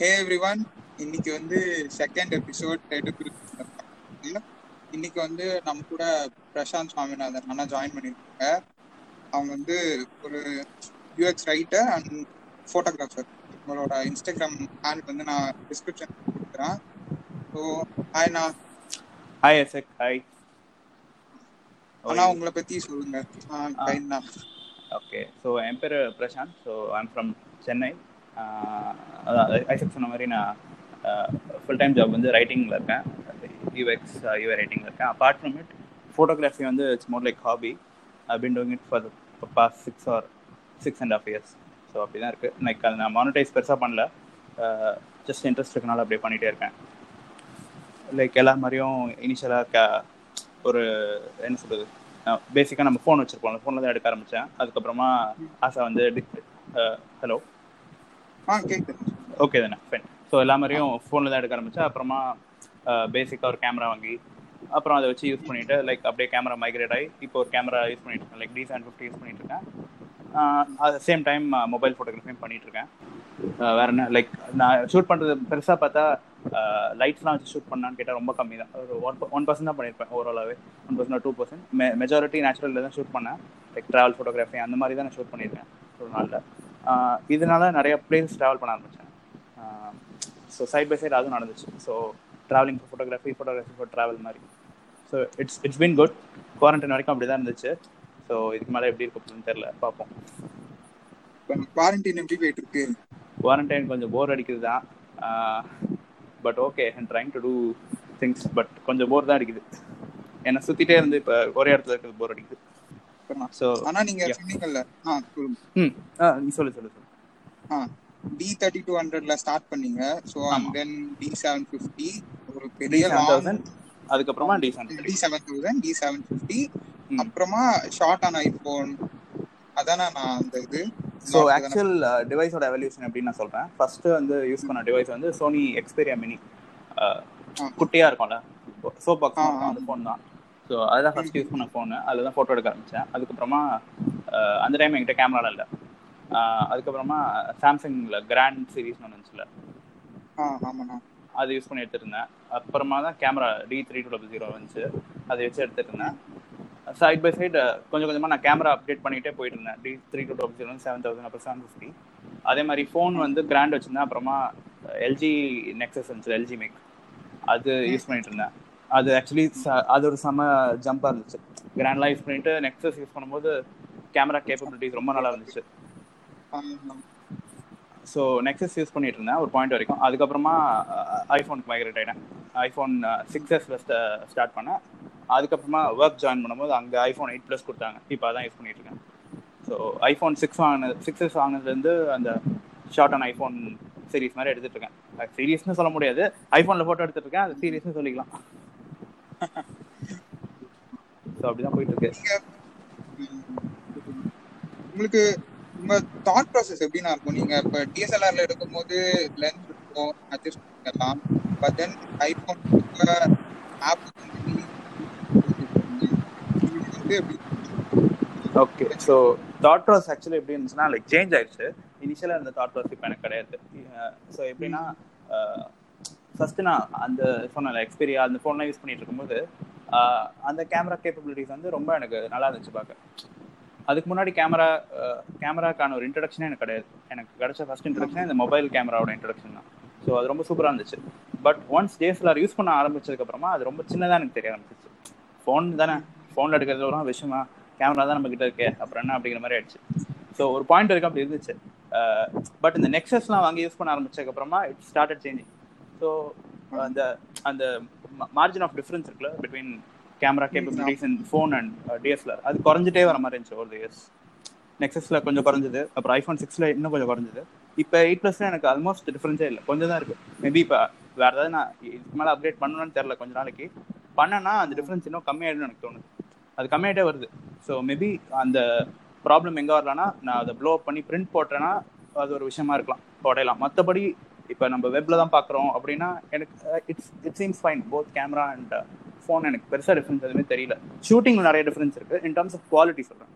ஹே everyone இன்னைக்கு வந்து second episode இன்னைக்கு வந்து நம்ம கூட பிரசாந்த் சுவாமிநாதன் அண்ணா ஜாயின் பண்ணியிருக்காங்க. அவங்க வந்து ஒரு யூஎக்ஸ் ரைட்டர் அண்ட் ஃபோட்டோகிராஃபர் உங்களோட இன்ஸ்டாகிராம் ஹேண்ட் வந்து நான் டிஸ்கிரிப்ஷன் கொடுக்குறேன். ஸோ ஹாய்ண்ணா ஹாய் எசக் ஹாய் அண்ணா உங்களை பத்தி சொல்லுங்க. ஓகே ஸோ என் பேர் Prashanth. So I'm from Chennai Isaac சொன்ன மாதிரி நான் ஃபுல் டைம் ஜாப் வந்து ரைட்டிங்கில் இருக்கேன். யூஎக்ஸ் யூஏ ரைட்டிங்கில் இருக்கேன். அப்பார்ட் ஃப்ரம் இட் ஃபோட்டோகிராஃபி வந்து it's more like hobby I been doing it for the past six or six and half years so அப்படி தான் இருக்குது லைக் அதை நான் மானிட்டைஸ் பெருசாக பண்ணல. ஜஸ்ட் இன்ட்ரெஸ்ட் இருக்கனால அப்படியே பண்ணிகிட்டே இருக்கேன். லைக் எல்லா மாதிரியும் இனிஷியலாக க ஒரு என்ன சொல்கிறது பேசிக்காக நம்ம ஃபோன் வச்சுருப்போம் ஃபோனில் தான் எடுக்க ஆரம்பித்தேன் அதுக்கப்புறமா ஆசை வந்து ஹலோ ஆ கேட்குது ஓகே தானே ஃபைன் ஸோ எல்லா மாதிரியும் ஃபோனில் தான் எடுக்க ஆரம்பித்தேன் அப்புறமா பேசிக்காக ஒரு கேமரா வாங்கி அப்புறம் அதை வச்சு யூஸ் பண்ணிட்டு லைக் அப்படியே கேமரா மைக்ரேட் ஆகி இப்போ ஒரு கேமரா யூஸ் பண்ணிட்டு இருக்கேன். Like D seven fifty use பண்ணிட்டு இருக்கேன். அட் சேம் டைம் மொபைல் ஃபோட்டோகிராஃபியும் பண்ணிட்டு இருக்கேன். வேற என்ன லைக் நான் ஷூட் பண்ணுறது பெருசாக பார்த்தா லைட்ஸ்லாம் வச்சு ஷூட் பண்ணான்னு கேட்டால் ரொம்ப கம்மி தான். ஒரு ஒன் ஒன் பர்சன்ட் தான் பண்ணியிருப்பேன் ஓவராலாகவே ஒன் பர்சன்ட் டூ பர்சன்ட் மெ மெஜாரிட்டி நேச்சுரலில் தான் ஷூட் பண்ணேன். லைக் ட்ராவல் ஃபோட்டோகிராஃபி அந்த மாதிரி தான் நான் ஷூட் பண்ணியிருக்கேன் ஒரு நாளில். இதனால நிறைய பிளேஸ் ட்ராவல் பண்ண ஆரம்பித்தேன் ஸோ சைட் பை சைட் அதுவும் நடந்துச்சு. So traveling for photography photography for travel மாதிரி. So it's it's been good quarantine வரைக்கும் அப்படி தான் இருந்துச்சு. ஸோ இதுக்கு மேலே எப்படி இருக்கும் தெரில பார்ப்போம். குவாரண்டைன் எப்படி போயிட்டு இருக்கு? குவாரண்டைன் கொஞ்சம் போர் அடிக்குது தான் but okay and trying to do things but கொஞ்சம் போர் தான் அடிக்குது. என்னை சுற்றிட்டே இருந்து இப்போ ஒரே இடத்துல இருக்கிறது போர் அடிக்குது. ஸோ ஆனா நீங்க சொன்னீங்கல்ல ஆ சொல்லுங்க. நீ சொல்லு சொல்லு சொல்லு. ஆ டி தேர்ட்டி டூ ஹண்ட்ரட்ல ஸ்டார்ட் பண்ணீங்க. So and then D seven fifty ஒரு பெரிய அதுக்கப்புறமா D seven D seven thousand D seven fifty அப்புறமா ஷார்ட் ஆன் ஐபோன் அதானே நான் அந்த இது. ஸோ ஆக்சுவல் டிவைஸோட எவல்யூஷன் எப்படின்னு நான் சொல்கிறேன் ஃபர்ஸ்ட் வந்து யூஸ் பண்ண டிவைஸ் வந்து சோனி எக்ஸ்பீரியா மினி குட்டியாக இருக்கும்ல. சோப் பாக்ஸ் அந்த ஃபோன் தான். ஸோ அதுதான் ஃபர்ஸ்ட் யூஸ் பண்ண ஃபோனு அதில் தான் ஃபோட்டோ எடுக்க ஆரம்பித்தேன் அதுக்கப்புறமா அந்த டைம் என்கிட்ட கேமராலாம் இல்லை. அதுக்கப்புறமா சாம்சங்கில் கிராண்ட் சீரீஸ்னு ஒன்று இருந்துச்சுல. அது யூஸ் பண்ணி எடுத்துருந்தேன். அப்புறமா தான் camera D three two double zero வந்துச்சு. அதை வச்சு எடுத்துட்டு இருந்தேன் சைட் பை சைடு கொஞ்சம் கொஞ்சமாக நான் கேமரா அப்டேட் பண்ணிகிட்டே போயிட்டு இருந்தேன் D three two double zero seven thousand அப்புறம் செவன் ஃபிஃப்டி அதே மாதிரி ஃபோன் வந்து கிராண்ட் வச்சுருந்தேன். அப்புறமா எல்ஜி நெக்ஸஸ் இருந்துச்சு எல்ஜி மேக் அது யூஸ் பண்ணிட்டு இருந்தேன். அது ஆக்சுவலி அது ஒரு செம ஜம்பாக இருந்துச்சு. கிராண்ட் யூஸ் பண்ணிட்டு நெக்ஸஸ் யூஸ் பண்ணும்போது கேமரா கேப்பபிலிட்டிஸ் ரொம்ப நல்லா இருந்துச்சு. ஸோ நெக்ஸஸ் யூஸ் பண்ணிட்டு இருந்தேன் ஒரு பாயிண்ட் வரைக்கும். அதுக்கப்புறமா ஐஃபோனுக்கு மைக்ரேட் ஆகிட்டேன் ஐஃபோன் சிக்ஸ் எஸ்ல ஸ்டார்ட் பண்ணேன். அதுக்கப்புறமா ஒர்க் ஜாயின் பண்ணும்போது அங்கே ஐஃபோன் எயிட் ப்ளஸ் கொடுத்தாங்க. இப்போ அதான் யூஸ் பண்ணிட்டு இருக்கேன். ஸோ ஐஃபோன் சிக்ஸ் வாங்கினது சிக்ஸ் எஸ் வாங்கினதுலேருந்து அந்த ஷார்ட் ஆன் ஐஃபோன் சீரீஸ் மாதிரி எடுத்துட்டு இருக்கேன். சீரீஸ்னு சொல்ல முடியாது. ஐஃபோனில் ஃபோட்டோ எடுத்துட்டு இருக்கேன். அது சீரீஸ்னு சொல்லிக்கலாம். ஸோ அப்படிதான் போயிட்டு இருக்கு உங்களுக்கு உங்க தாட் ப்ராசஸ் எப்படின்னா இருக்கும்? நீங்க இப்ப டிஎஸ்எல்ஆர்ல எடுக்கும்போது லென்ஸ் இருக்கும் அட்ஜஸ்ட் பண்ணிக்கலாம். But then iPhone app okay so thought process actually எப்படி இருந்துச்சுன்னா லைக் சேஞ்ச் ஆயிடுச்சு. இனிஷியலாக இருந்த தாட் ப்ராசஸ் இப்போ எனக்கு கிடையாது. ஸோ எப்படின்னா ஃபர்ஸ்ட் நான் அந்த சொன்ன எக்ஸ்பீரியா அந்த ஃபோன்லாம் யூஸ் பண்ணிட்டு இருக்கும்போது அந்த கேமரா கேப்பபிலிட்டிஸ் வந்து ரொம்ப எனக்கு நல்லா இருந்துச்சு பார்க்க. அதுக்கு முன்னாடி கேமரா கேமராக்கான ஒரு இன்ட்ரடக்ஷனே எனக்கு கிடையாது. எனக்கு கிடைச்ச ஃபர்ஸ்ட் இன்ட்ரடக்ஷனே இந்த மொபைல் கேமராவோட இன்ட்ரடக்ஷன் தான். ஸோ அது ரொம்ப சூப்பராக இருந்துச்சு. பட் ஒன்ஸ் டிஎஸ்எல்ஆர் யூஸ் பண்ண ஆரம்பிச்சதுக்கப்புறமா அது ரொம்ப சின்னதாக எனக்கு தெரிய ஆரம்பிச்சிச்சு. ஃபோன் தானே? ஃபோனில் எடுக்கிறது ஒரு விஷயமா கேமரா தான் நம்ம கிட்ட இருக்கே அப்புறம் என்ன அப்படிங்கிற மாதிரி ஆயிடுச்சு. ஸோ ஒரு பாயிண்ட் வரைக்கும் அப்படி இருந்துச்சு. பட் இந்த நெக்ஸஸ்லாம் வாங்கி யூஸ் பண்ண ஆரம்பிச்சதுக்கப்புறமா இட் ஸ்டார்டட் சேஞ்சிங் ஸோ அந்த அந்த மார்ஜின் ஆஃப் டிஃப்ரென்ஸ் இருக்குல்ல between camera capabilities in phone and DSLR அது குறைஞ்சிட்டே வர மாதிரி இருந்துச்சு ஒரு இயர்ஸ் நெக்ஸஸில் கொஞ்சம் குறைஞ்சது. அப்புறம் ஐஃபோன் சிக்ஸில் இன்னும் கொஞ்சம் குறைஞ்சது. இப்போ எயிட் ப்ளஸ்ல எனக்கு ஆல்மோஸ்ட் டிஃப்ரென்ஸே இல்லை. கொஞ்சம் தான் இருக்குது மேபி இப்போ வேறு ஏதாவது நான் இதுக்கு மேலே அப்டேட் பண்ணணும்னு தெரில கொஞ்ச நாளைக்கு. பண்ணனா அந்த டிஃப்ரென்ஸ் இன்னும் கம்மியாயிடும்னு எனக்கு தோணுது. அது கம்மியாகிட்டே வருது. ஸோ மேபி அந்த ப்ராப்ளம் எங்கே வரலன்னா நான் அதை ப்ளோ பண்ணி பிரிண்ட் போட்டேன்னா அது ஒரு விஷயமா இருக்கலாம். உடையலாம் மற்றபடி இப்போ நம்ம வெப்ல தான் பார்க்குறோம் அப்படின்னா எனக்கு it's it seems fine both camera and phone எனக்கு பெருசாக டிஃப்ரென்ஸ் எதுவுமே தெரியல. ஷூட்டிங்ல நிறைய டிஃப்ரென்ஸ் இருக்கு. இன் டர்ம்ஸ் ஆஃப் குவாலிட்டி சொல்கிறேன்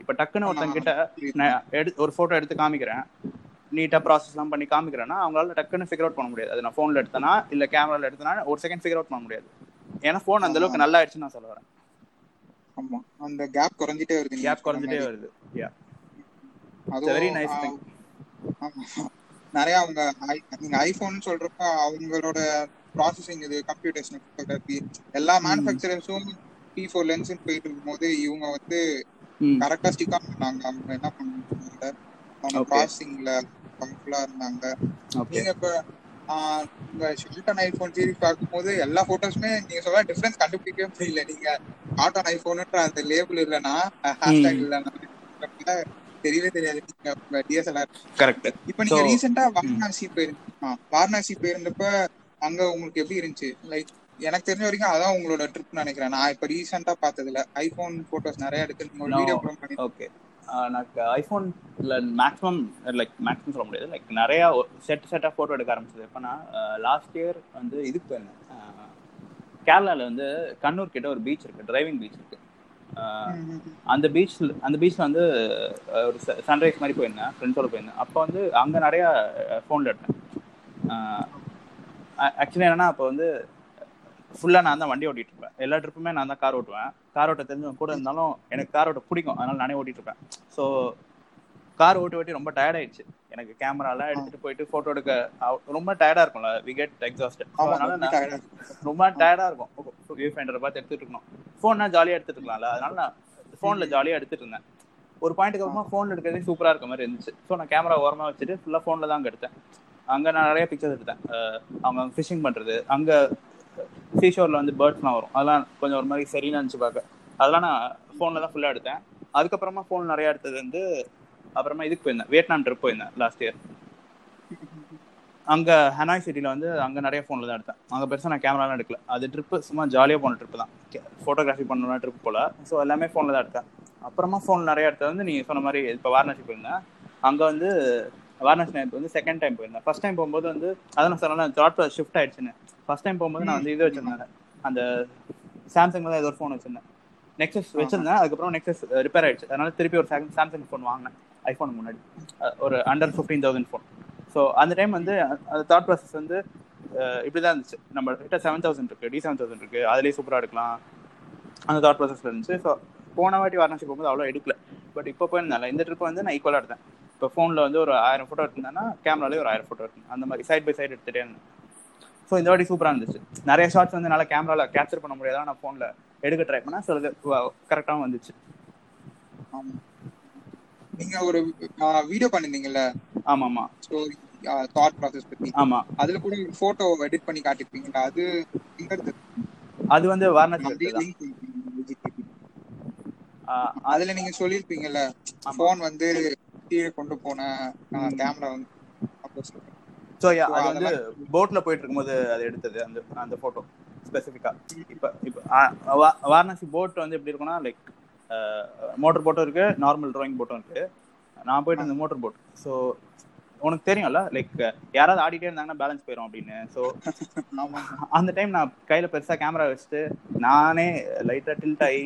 இப்போ டக்குன்னு ஒருத்தங்க கிட்ட நான் எடு ஒரு ஃபோட்டோ எடுத்து காமிக்கிறேன். நீட்டாக ப்ராசஸ்லாம் பண்ணி காமிக்கிறேன்னா அவங்களால டக்குன்னு ஃபிகர் அவுட் பண்ண முடியாது. அது நான் ஃபோனில் எடுத்தனா இல்லை கேமராவில் எடுத்தனா ஒரு செகண்ட் ஃபிகர் அவுட் பண்ண முடியாது. ஏன்னா ஃபோன் அந்த அளவுக்கு நல்லா ஆயிடுச்சுன்னு நான் சொல்ல வரேன். ஆமா. அந்த கேப் குறைஞ்சிட்டே வருது கேப் குறைஞ்சிட்டே. வருது. யா அதுவும், வெரி நைஸ் திங் ஆமா. நிறைய அவங்க ஐ- நீங்க ஐபோன் சொல்றப்ப அவங்களோட ப்ராசஸிங் இது கம்ப்யூட்டேஷனல் ஃபோட்டோகிராஃபி எல்லா. மேனுஃபேக்சரர்ஸும் பி ஃபோர் லென்ஸ் போயிட்டு இருக்கும்போது இவங்க வந்து கரெக்டா ஸ்டிக் ஆன் பண்ணாங்க அவங்க என்ன பண்ணாங்க அவங்க. ப்ராசஸிங்ல கம்ஃபுல்லா இருந்தாங்க நீங்க இப்ப உங்க ஷில்டன் ஐபோன் சீரிஸ் பார்க்கும்போது எல்லா போட்டோஸுமே நீங்க சொல்ல டிஃபரன்ஸ் கண்டுபிடிக்கவே முடியல நீங்க காட்டன் ஐபோன்ன்ற அந்த லேபிள் இல்லைன்னா ஹேஷ்டேக். இல்லைன்னா தெரியவே தெரியாது. டிஎஸ்எல்ஆர் கரெக்ட் இப்ப நீங்க ரீசெண்டா வாரணாசி போயிருந்தீங்க வாரணாசி போயிருந்தப்ப அங்க உங்களுக்கு எப்படி இருந்துச்சு? லைக் எனக்கு தெரிஞ்ச வரைக்கும் அதான் உங்களோட ட்ரிப் நினைக்கிறேன். நான் இப்ப ரீசெண்டா பார்த்ததுல ஐபோன் போட்டோஸ் நிறைய எடுத்து. வீடியோ பண்ணி ஓகே எனக்கு ஐஃபோன்ல மேக்ஸிமம் லைக் மேக்ஸிமம் சொல்ல முடியாது. லைக் நிறைய செட் செட்டாக ஃபோட்டோ எடுக்க ஆரம்பிச்சது. எப்போனா லாஸ்ட் இயர் வந்து இதுக்கு போயிருந்தேன். அஹ், கேரளால வந்து கண்ணூர் கிட்ட ஒரு பீச் இருக்கு டிரைவிங் பீச் இருக்கு. அஹ், ம், ம், ம். அந்த பீச்ல அந்த பீச்ல வந்து ஒரு சன்ரைஸ் மாதிரி போயிருந்தேன் ஃப்ரெண்ட்ஸோட போயிருந்தேன். அப்போ வந்து அங்க நிறைய ஃபோன்ல எடுத்தேன் ஆக்சுவலி என்னன்னா அப்போ வந்து ஃபுல்லா நான் தான் வண்டி ஓட்டிட்டு இருப்பேன். எல்லா ட்ரிப்புமே நான் தான் கார் ஓட்டுவேன். கார் ஓட்ட தெரிஞ்சவங்க கூட இருந்தாலும் எனக்கு கார் ஓட்ட பிடிக்கும். அதனால நானே ஓட்டிட்டு இருப்பேன். ஸோ கார் ஓட்டி ஓட்டி ரொம்ப டயர்ட் ஆயிடுச்சு. எனக்கு கேமராலாம் எடுத்துட்டு போயிட்டு போட்டோ எடுக்க ரொம்ப டயர்டா இருக்கும்ல வி கெட் எக்ஸாஸ்டட் அதனால ரொம்ப டயர்டா இருக்கும். வியூ ஃபைண்டரை பார்த்து எடுத்துட்டு இருக்கணும். ஃபோன்னா ஜாலியா எடுத்துட்டு இருக்கலாம்ல அதனால நான் ஃபோன்ல ஜாலியா எடுத்துட்டு இருந்தேன். ஒரு பாயிண்ட்டுக்கு அப்புறமா ஃபோன்ல எடுக்கிறதே சூப்பரா இருக்க மாதிரி இருந்துச்சு. ஸோ நான் கேமரா ஓரமா வச்சுட்டு ஃபுல்லா ஃபோன்ல தான் அங்க எடுத்தேன். அங்க நான் நிறைய பிக்சர்ஸ் எடுத்தேன். அவங்க ஃபிஷிங் பண்றது அங்க சீஷோர்ல வந்து பேர்ட்ஸ்லாம் வரும். அதெல்லாம் கொஞ்சம் ஒரு மாதிரி சரின்னு இருந்துச்சு பார்க்க. அதெல்லாம் நான் ஃபோன்ல தான் ஃபுல்லா எடுத்தேன். அதுக்கப்புறமா ஃபோன் நிறைய எடுத்தது வந்து அப்புறமா இதுக்கு போயிருந்தேன். வியட்நாம் ட்ரிப் போயிருந்தேன் லாஸ்ட் இயர் அங்க ஹனாய் சிட்டில வந்து அங்க நிறைய ஃபோனில் தான் எடுத்தேன். அங்க பெருசா நான் கேமராலாம் எடுக்கல. அது ட்ரிப் சும்மா ஜாலியா போன ட்ரிப் தான். ஃபோட்டோகிராஃபி பண்ணணும் ட்ரிப் போல. ஸோ எல்லாமே ஃபோனில் தான் எடுத்தேன். அப்புறமா ஃபோன் நிறைய எடுத்தது வந்து நீங்கள் சொன்ன மாதிரி இப்போ வாரணாசி போயிருந்தேன். அங்க வந்து வாரணாசி நேரத்து வந்து செகண்ட் டைம் போயிருந்தேன். ஃபர்ஸ்ட் டைம் போகும்போது வந்து அதான் நான் சொன்னேன் ஜாட் ஷிஃப்ட் ஆயிடுச்சுன்னு. ஃபர்ஸ்ட் டைம் போகும்போது நான் வந்து இது வச்சிருந்தேன். அந்த சாம்சங்ல தான் ஏதோ ஒரு ஃபோன் வச்சிருந்தேன். நெக்ஸஸ் வச்சிருந்தேன். அதுக்கப்புறம் நெக்ஸஸ் ரிப்பேர் ஆயிடுச்சு. அதனால திருப்பி ஒரு சாம்சங் ஃபோன் வாங்கினேன். ஐஃபோன் முன்னாடி. ஒரு under fifteen thousand phone so அந்த டைம் வந்து அந்த தாட் ப்ராசஸ் வந்து இப்படி தான் இருந்துச்சு. நம்ம கிட்ட செவன் தௌசண்ட் இருக்குது டி செவன் தௌசண்ட் இருக்குது அதுலேயே சூப்பராக எடுக்கலாம். அந்த தாட் ப்ராசஸில் இருந்துச்சு. ஸோ போன வாட்டி வாரணாசி போகும்போது அவ்வளோ எடுக்கல. பட் இப்போ போயிருந்தால இந்த ட்ரிப் வந்து நான் ஈக்குவலாக எடுத்தேன். இப்போ ஃபோனில் வந்து ஒரு ஆயிரம் ஃபோட்டோ எடுத்தேன்னா கேமராலேயே ஒரு ஆயிரம் ஃபோட்டோ எடுத்தேன். அந்த மாதிரி சைட் பை சைடு எடுத்துகிட்டே இருந்தேன். ஸோ இந்த வாட்டி சூப்பராக இருந்துச்சு. நிறைய ஷார்ட்ஸ் வந்து என்னால் கேமராவில் கேப்சர் பண்ண முடியாதான் நான் ஃபோனில் எடுக்க ட்ரை பண்ணேன். சிலது கரெக்டாகவும் வந்துச்சு. ஆமாம் நீங்க ஒரு வீடியோ பண்ணிருந்தீங்கல்ல? ஆமாம். ஆமாம் ஸோ தாட் ப்ராசஸ் பத்தி. ஆமாம் அதுல கூட ஒரு போட்டோ எடிட் பண்ணி காட்டிருப்பீங்களா அது எங்க இருந்து? அது வந்து வாரணாசி அதுல நீங்க சொல்லிருப்பீங்கல்ல ஆமா. போன் வந்து கீழே கொண்டு போன கேமரா வந்து. ஸோ So, அது வந்து போட்ல போயிட்டு இருக்கும்போது அது எடுத்தது அந்த அந்த போட்டோ ஸ்பெசிஃபிக்கா இப்போ இப்போ வாரணாசி போட் வந்து எப்படி இருக்கும்னா லைக் மோட்டர் போட்டும் இருக்கு நார்மல் டிராயிங் போட்டும் இருக்கு. நான் போயிட்டு இருந்த மோட்டர் போட் ஸோ உனக்கு தெரியும்ல லைக் யாராவது ஆடிட்டே இருந்தாங்கன்னா பேலன்ஸ் போயிடும் அப்படின்னு. ஸோ அந்த டைம் நான் கையில பெருசா கேமரா வச்சுட்டு நானே லைட்டா டில்ட் ஆகி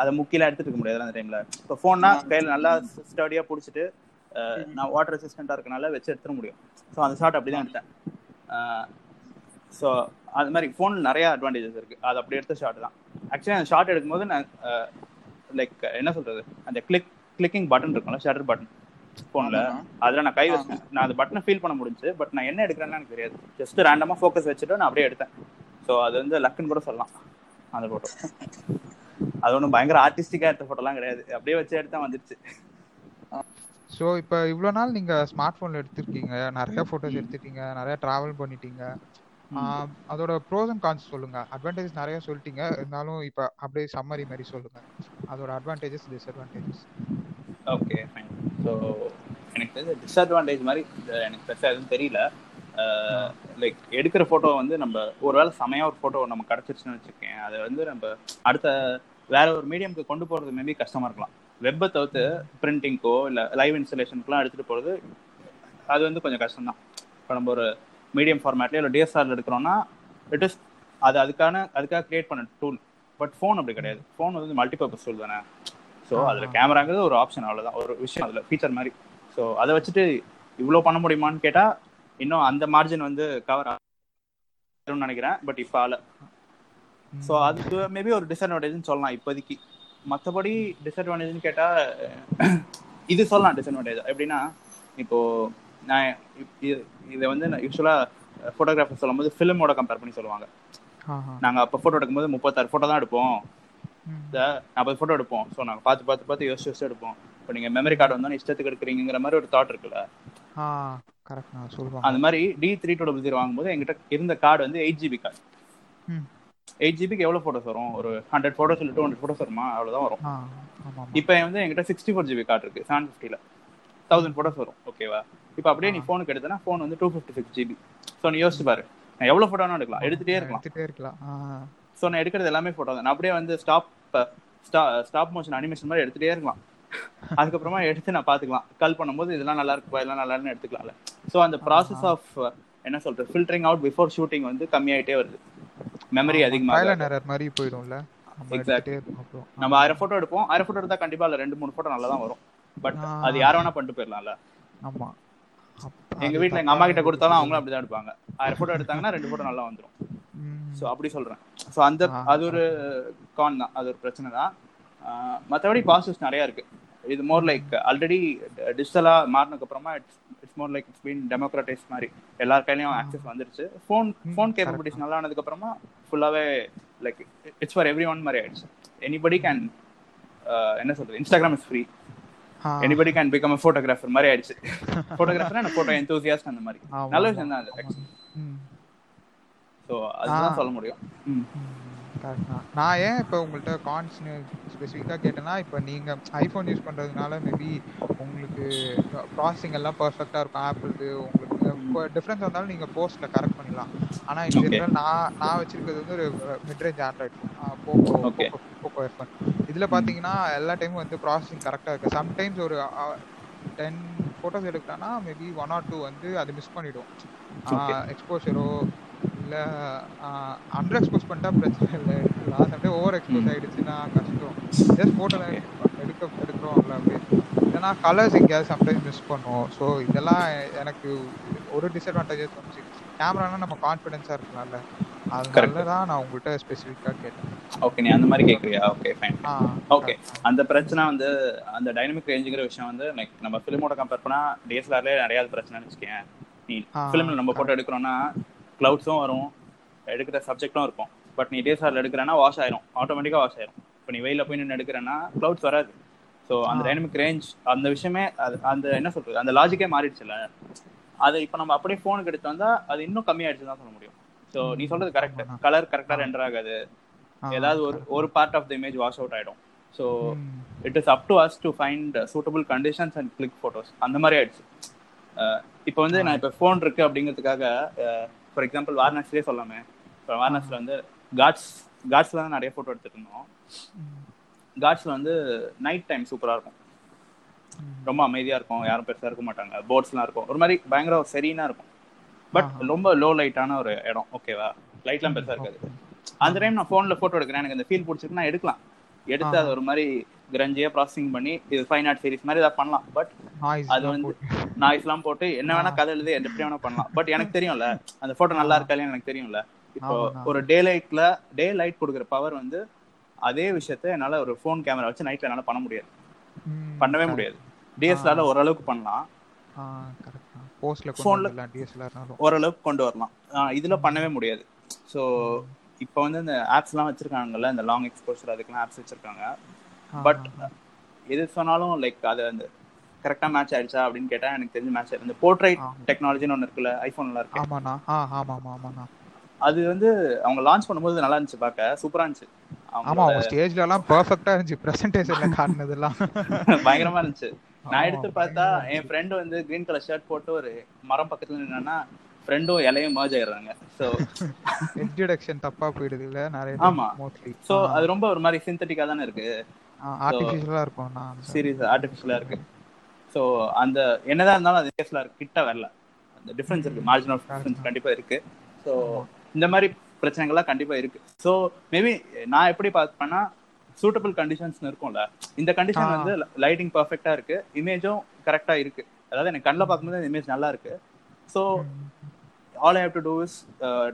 அதை முக்கில எடுத்துட்டு இருக்க முடியாது அந்த டைம்ல இப்போ ஃபோன்னா கையில நல்லா ஸ்டடியா பிடிச்சிட்டு நான் வாட்டர் ரெசிஸ்டண்டா இருக்கனால வச்சு எடுத்துட முடியும். ஸோ அந்த ஷாட் அப்படிதான் எடுத்தேன். ஸோ அது மாதிரி ஃபோன் நிறைய அட்வான்டேஜஸ் இருக்கு. அது அப்படி எடுத்த ஷாட் தான். ஆக்சுவலி அந்த ஷாட் எடுக்கும்போது நான் லைக் என்ன சொல்றது? அந்த கிளிக் கிளிக்கிங் பட்டன் இருக்கும்ல ஷட்டர் பட்டன் ஃபோன்ல. அதுல நான் கை வச்சேன் நான் அந்த பட்டனை ஃபீல் பண்ண முடிஞ்சு பட் நான் என்ன எடுக்கிறேன்னு எனக்கு தெரியாது. ஜஸ்ட் ரேண்டமா ஃபோக்கஸ் வச்சுட்டு நான் அப்படியே எடுத்தேன். ஸோ அது வந்து லக்குன்னு கூட சொல்லலாம் அந்த போட்டோ அது ஒன்றும் பயங்கர ஆர்டிஸ்டிக்கா எடுத்த போட்டோலாம் கிடையாது. அப்படியே வச்சு எடுத்தா வந்துருச்சு. ஸோ இப்போ இவ்வளோ நாள் நீங்கள் ஸ்மார்ட் ஃபோனில் எடுத்திருக்கீங்க. நிறைய ஃபோட்டோஸ் எடுத்துட்டீங்க நிறைய ட்ராவல் பண்ணிட்டீங்க. அதோட ப்ரோஸ் அண்ட் கான்ஸ் சொல்லுங்க. அட்வான்டேஜஸ் நிறைய சொல்லிட்டீங்க. இருந்தாலும் இப்போ அப்படியே சம்மரி மாதிரி சொல்லுங்க. அதோட advantages disadvantages okay fine so எனக்கு தெரிஞ்ச டிஸ்அட்வான்டேஜ் மாதிரி எனக்கு பெருசாக எதுவும் தெரியல. லைக் எடுக்கிற ஃபோட்டோ வந்து நம்ம ஒருவேளை செமையாக ஒரு ஃபோட்டோ நம்ம கிடச்சிருச்சுன்னு வச்சுருக்கேன் அதை வந்து நம்ம அடுத்த வேற ஒரு மீடியம்க்கு கொண்டு போகிறது மேபி கஷ்டமாக இருக்கலாம். வெப்பை தவிர்த்து பிரிண்டிங்க்கோ இல்லை லைவ் இன்ஸ்டலேஷனுக்குலாம் எடுத்துகிட்டு போகிறது அது வந்து கொஞ்சம் கஷ்டம் தான் இப்போ நம்ம ஒரு மீடியம் ஃபார்மேட்லேயே இல்லை டிஎஸ்ஆரில் எடுக்கிறோம்னா இட் இஸ் அது அதுக்கான அதுக்காக கிரியேட் பண்ண டூல் பட் ஃபோன் அப்படி கிடையாது. ஃபோன் வந்து மல்டிபர்பஸ் டூல் தானே. ஸோ அதில் கேமராங்கிறது ஒரு ஆப்ஷன் அவ்வளோதான் ஒரு விஷயம் அதில் ஃபீச்சர் மாதிரி. ஸோ அதை வச்சுட்டு இவ்வளோ பண்ண முடியுமான்னு கேட்டா இன்னும் அந்த மார்ஜின் வந்து கவர் ஆகும்னு நினைக்கிறேன். பட் இப்போ ஆல ஸோ அது மேபி ஒரு டிஸ்அட்வான்டேஜ்னு சொல்லலாம் இப்போதைக்கு. மற்றபடி டிஸ்அட்வான்டேஜ்னு கேட்டா இது சொல்லலாம் டிஸ்அட்வான்டேஜ் எப்படின்னா இப்போ நான் இது- வந்து யூஸ்வலாக ஃபோட்டோகிராஃபர் சொல்லும்போது ஃபிலிமோட கம்பேர் பண்ணி சொல்லுவாங்க. நாங்கள் அப்போ ஃபோட்டோ எடுக்கும்போது முப்பத்தாறு ஃபோட்டோ தான் எடுப்போம். நாற்பது ஃபோட்டோ எடுப்போம். ஸோ நாங்கள் பார்த்து பார்த்து பார்த்து யோசிச்சு யோசிச்சு எடுப்போம். இப்போ நீங்கள் மெமரி கார்டு வந்தோன்னு இஷ்டத்துக்கு எடுக்கிறீங்கிற மாதிரி ஒரு தாட் இருக்குல்ல? நான் அந்த மாதிரி D three two double zero வாங்கும்போது எங்கிட்ட இருந்த கார்டு வந்து எயிட் ஜிபி கார்டு. எயிட் ஜிபிக்கு எவ்வளோ ஃபோட்டோஸ் வரும்? ஒரு ஹண்ட்ரட் ஃபோட்டோஸ் இல்லை டூ ஹண்ட்ரட் ஃபோட்டோஸ் வருமா? அவ்வளோதான் வரும். இப்போ வந்து எங்கிட்ட சிக்ஸ்டி ஃபோர் ஜிபி கார்டு இருக்கு செவன் ஃபிஃப்டியில் தௌசண்ட் ஃபோட்டோஸ் வரும் ஓகேவா இப்போ அப்படியே நீ ஃபோனுக்கு எடுத்தனா ஃபோன் வந்து two fifty six GB so நீ யோசிச்சு பாரு. நான் எவ்வளோ ஃபோட்டோனா எடுக்கலாம். எடுத்துகிட்டே இருக்கலாம். எடுத்துட்டே இருக்கலாம். ஸோ நான் எடுக்கிறது எல்லாமே ஃபோட்டோ தான். நான் அப்படியே வந்து ஸ்டாப் ஸ்டாப் மோஷன் அனிமேஷன் மாதிரி எடுத்துகிட்டே இருக்கலாம். அதுக்கப்புறமா எடுத்து நான் பார்த்துக்கலாம். கால் பண்ணும்போது இதெல்லாம் நல்லா இருக்குப்பா இதெல்லாம் நல்லா இருக்குன்னு எடுத்துக்கலாம்ல. ஸோ அந்த ப்ராசஸ் ஆஃப் என்ன சொல்றது ஃபில்டரிங் அவுட் பிஃபோர் ஷூட்டிங் வந்து கம்மியாயிட்டே வருது. மெமரி அதிகமாக மாதிரி போயிடும்ல. நம்ம ஆயிரம் ஃபோட்டோ எடுப்போம். ஆயிரம் ஃபோட்டோ எடுத்தா கண்டிப்பா ரெண்டு மூணு ஃபோட்டோ நல்லா தான் வரும் பட். அது யார வேணா பண்ணிட்டு போயிடலாம்ல. ஆமா. எங்க வீட்ல எங்க அம்மா கிட்ட கொடுத்தாலும் அவங்களும் அப்படிதான் எடுப்பாங்க. ஆயிரம் ஃபோட்டோ எடுத்தாங்கன்னா ரெண்டு ஃபோட்டோ நல்லா வந்துரும். ம். ஸோ அப்படி சொல்றேன். ஸோ அந்த. அது ஒரு கான் தான். அது ஒரு பிரச்சனை தான். மத்தபடி பாசிட்டிவ்ஸ் நிறைய இருக்கு. இது மோர் லைக் ஆல்ரெடி டிஜிட்டலா மாறினதுக்கு அப்புறமா it's it's more like it's been democratise மாதிரி. எல்லார் கையிலயும் ஆக்சஸ் வந்துருச்சு. ஃபோன் ஃபோன் கேப்பபிலிட்டிஸ் நல்லா ஆனதுக்கு அப்புறமா ஃபுல்லாவே like it's for everyone மாதிரி ஆயிடுச்சு. எனிபடி கேன் என்ன சொல்றது? Instagram is free anybody can become a photographer மாதிரி ஆயிடுச்சு. ஃபோட்டோகிராஃபர் அண்ட் ஃபோட்டோ எந்தூசியாஸ்ட் அந்த மாதிரி. நல்ல விஷயம் தான் அது ஸோ அதுதான். சொல்ல முடியும். நான் ஏன் இப்போ உங்கள்கிட்ட கான்ஸ்னு ஸ்பெசிஃபிக்காக கேட்டேன்னா இப்போ நீங்கள் ஐஃபோன் யூஸ் பண்ணுறதுனால மேபி உங்களுக்கு ப்ராசஸிங் எல்லாம் பர்ஃபெக்டாக இருக்கும். ஆப்பிளுக்கு உங்களுக்கு டிஃப்ரென்ஸ் வந்தாலும் நீங்கள் போஸ்ட்டில் கரெக்ட் பண்ணிடலாம். ஆனால். ஜென்ரல் நான் நான் வச்சிருக்கிறது வந்து ஒரு மிட்ரேஞ்ச் ஆண்ட்ராய்ட் போக்கோ போக்கோ எஃப்என் இதில் பார்த்தீங்கன்னா எல்லா டைமும் வந்து ப்ராசஸிங் கரெக்டாக இருக்குது சம்டைம்ஸ் ஒரு டென் ஃபோட்டோஸ் எடுக்கிறான்னா மேபி ஒன் ஆர் டூ வந்து அது மிஸ் பண்ணிடும். Okay. எக்ஸ்போஷரோ இல்லை அண்டர் எக்ஸ்போஸ் பண்ணிட்டா பிரச்சனை இல்லை எடுக்கலாம் சம்டைம் ஓவர் எக்ஸ்போஸ் ம். ஆயிடுச்சுன்னா கஷ்டம். ஜஸ்ட் ஃபோட்டோ எடுக்க எடுக்கிறோம்ல அப்படியே. இல்லைன்னா கலர்ஸ் எங்கேயாவது சம்டைம்ஸ் மிஸ் பண்ணுவோம். ஸோ இதெல்லாம் எனக்கு ஒரு டிஸ்அட்வான்டேஜஸ் வந்துச்சு. கேமரானா நம்ம கான்ஃபிடென்ஸாக இருக்கலாம்ல. அதனால தான் நான் உங்கள்கிட்ட ஸ்பெசிஃபிக்காக கேட்டேன். ஓகே நீ அந்த மாதிரி கேட்குறியா ஓகே ஃபைன் ஓகே அந்த பிரச்சனை வந்து அந்த டைனமிக் ரேஞ்சுங்கிற விஷயம் வந்து லைக் நம்ம ஃபிலிமோட கம்பேர் பண்ணா டிஎஸ்எல்ஆர்லேயே நிறைய பிரச்சனைன்னு வச்சுக்கேன் நீ ஃபிலிமில் நம்ம போட்டோ எடுக்கிறோம்னா க்ளவுட்ஸும் வரும் எடுக்கிற சப்ஜெக்டும் இருக்கும். பட் நீ டிஎஸ்ஆர்ல எடுக்கிறேன்னா வாஷ் ஆயிரும். ஆட்டோமேட்டிக்காக வாஷ் ஆயிரும். இப்போ நீ வெயில போய் நின்று எடுக்கிறேன்னா க்ளவுட்ஸ் வராது. ஸோ அந்த. டைனமிக் ரேஞ்ச் அந்த விஷயமே அது அந்த என்ன சொல்றது அந்த லாஜிக்கே மாறிடுச்சுல்ல. அது இப்போ நம்ம அப்படியே ஃபோனுக்கு எடுத்து வந்தா அது இன்னும் கம்மியாயிடுச்சு தான் சொல்ல முடியும். ஸோ நீ சொல்றது கரெக்ட். கலர் கரெக்டாக ஆ. ரெண்டர் ஆகாது. ஏதாவது ஒரு ஒரு part of the image wash out ஆயிடும். So it is up to us to find suitable conditions and click photos அந்த மாதிரி ஆயிடுச்சு. இப்போ வந்து நான் இப்போ ஃபோன் இருக்கு அப்படிங்கிறதுக்காக ஃபார் எக்ஸாம்பிள் வார்னஸ்லேயே சொல்லாமே. இப்போ வார்னஸ்ல வந்து காட்ஸ் காட்ஸ்ல தான் நிறைய ஃபோட்டோ எடுத்துட்டு இருந்தோம். ம், காட்ஸ்ல வந்து நைட் டைம் சூப்பராக இருக்கும். ரொம்ப அமைதியா இருக்கும். யாரும் பெருசா இருக்க மாட்டாங்க. போர்ட்ஸ்லாம் இருக்கும். ஒரு மாதிரி பயங்கர செரீனா இருக்கும். பட். ரொம்ப லோ லைட்டான ஒரு இடம். ஓகேவா லைட்லாம் பெருசா இருக்காது. அந்த டைம் நான் ஃபோன்ல போட்டோ எடுக்கிறேன். எனக்கு அந்த ஃபீல் பிடிச்சிருக்கு நான் எடுக்கலாம். எடுத்து. அது ஒரு மாதிரி கிரஞ்சியா ப்ராசஸிங் பண்ணி இது ஃபைன் ஆர்ட் சீரிஸ் மாதிரி ஏதாவது பண்ணலாம். பட் அது வந்து. நாய்ஸ்லாம் போட்டு என்ன வேணா கதை எழுதி எப்படி வேணா பண்ணலாம். பட் எனக்கு தெரியும்ல அந்த போட்டோ நல்லா இருக்கா இல்லையான்னு எனக்கு தெரியும்ல. இப்போ. ஒரு டே லைட்ல டே லைட் கொடுக்குற பவர் வந்து அதே விஷயத்த என்னால ஒரு ஃபோன் கேமரா வச்சு நைட்ல என்னால பண்ண முடியாது. பண்ணவே. முடியாது. டிஎஸ்எல்ஆர்ல ஓரளவுக்கு பண்ணலாம். Phoneல- வந்துடலாம், DSLR-னாலும். ஓரளவுக்கு கொண்டு வரலாம். இதுல பண்ணவே முடியாது. ஸோ இப்போ வந்து இந்த ஆப்ஸ்லாம் வச்சிருக்காங்கல்ல இந்த லாங் எக்ஸ்போசர் அதுக்கெல்லாம் ஆப்ஸ் வச்சிருக்காங்க. பட் எது சொன்னாலும் லைக் அது அந்த கரெக்டா மேட்ச் ஆயிடுச்சா அப்படின்னு கேட்டா எனக்கு தெரிஞ்சு மேட்ச் ஆயிடுச்சு. இந்த போர்ட்ரைட். டெக்னாலஜின்னு ஒன்று இருக்குல்ல ஐஃபோன்ல இருக்கு. ஆமாண்ணா. ஆ ஆமாம்மா ஆமாண்ணா. அது வந்து அவங்க லான்ச் பண்ணும்போது நல்லா இருந்துச்சு பார்க்க. சூப்பரா இருந்துச்சு. ஆமா அவங்க ஸ்டேஜ்ல எல்லாம் பெர்ஃபெக்ட்டா இருந்துச்சு. பிரசன்டேஷன்ல காட்டினதெல்லாம். பயங்கரமா இருந்துச்சு. நான் எடுத்து பார்த்தா என் ஃப்ரெண்டு வந்து கிரீன் கலர் ஷர்ட் போட்டு ஒரு மரம் பக்கத்துல நின்னா ஃப்ரெண்டும் இலையும் merge ஆயிடுறாங்க. ஸோ இன்ட்ரடக்ஷன் தப்பா போயிடுது இல்ல? நிறைய ஆமா. ஸோ அது ரொம்ப ஒரு மாதிரி சிந்தட்டிக்கா தானே இருக்கு. ஆர்டிஃபிஷியலா இருக்கும் நான் சீரியஸ் ஆர்டிஃபிஷியலா இருக்கு. ஸோ அந்த என்னதான் இருந்தாலும் அது கேஸ்ல கிட்ட வரல. அந்த டிஃபரன்ஸ் இருக்கு. மார்ஜின் ஆஃப் டிஃபரன்ஸ் கண்டிப்பா இருக்கு. ஸோ இந்த மாதிரி பிரச்சனைகள்லாம் கண்டிப்பா இருக்கு. ஸோ மேபி நான் எப்படி பார்ப்பேன்னா சூட்டபிள் கண்டிஷன்ஸ் இருக்கும்ல. இந்த கண்டிஷன். வந்து லைட்டிங் பர்ஃபெக்டா இருக்கு. இமேஜும் கரெக்டா இருக்கு. அதாவது எனக்கு கண்ணில் பார்க்கும்போது இந்த இமேஜ் நல்லா இருக்கு. So all I have to do is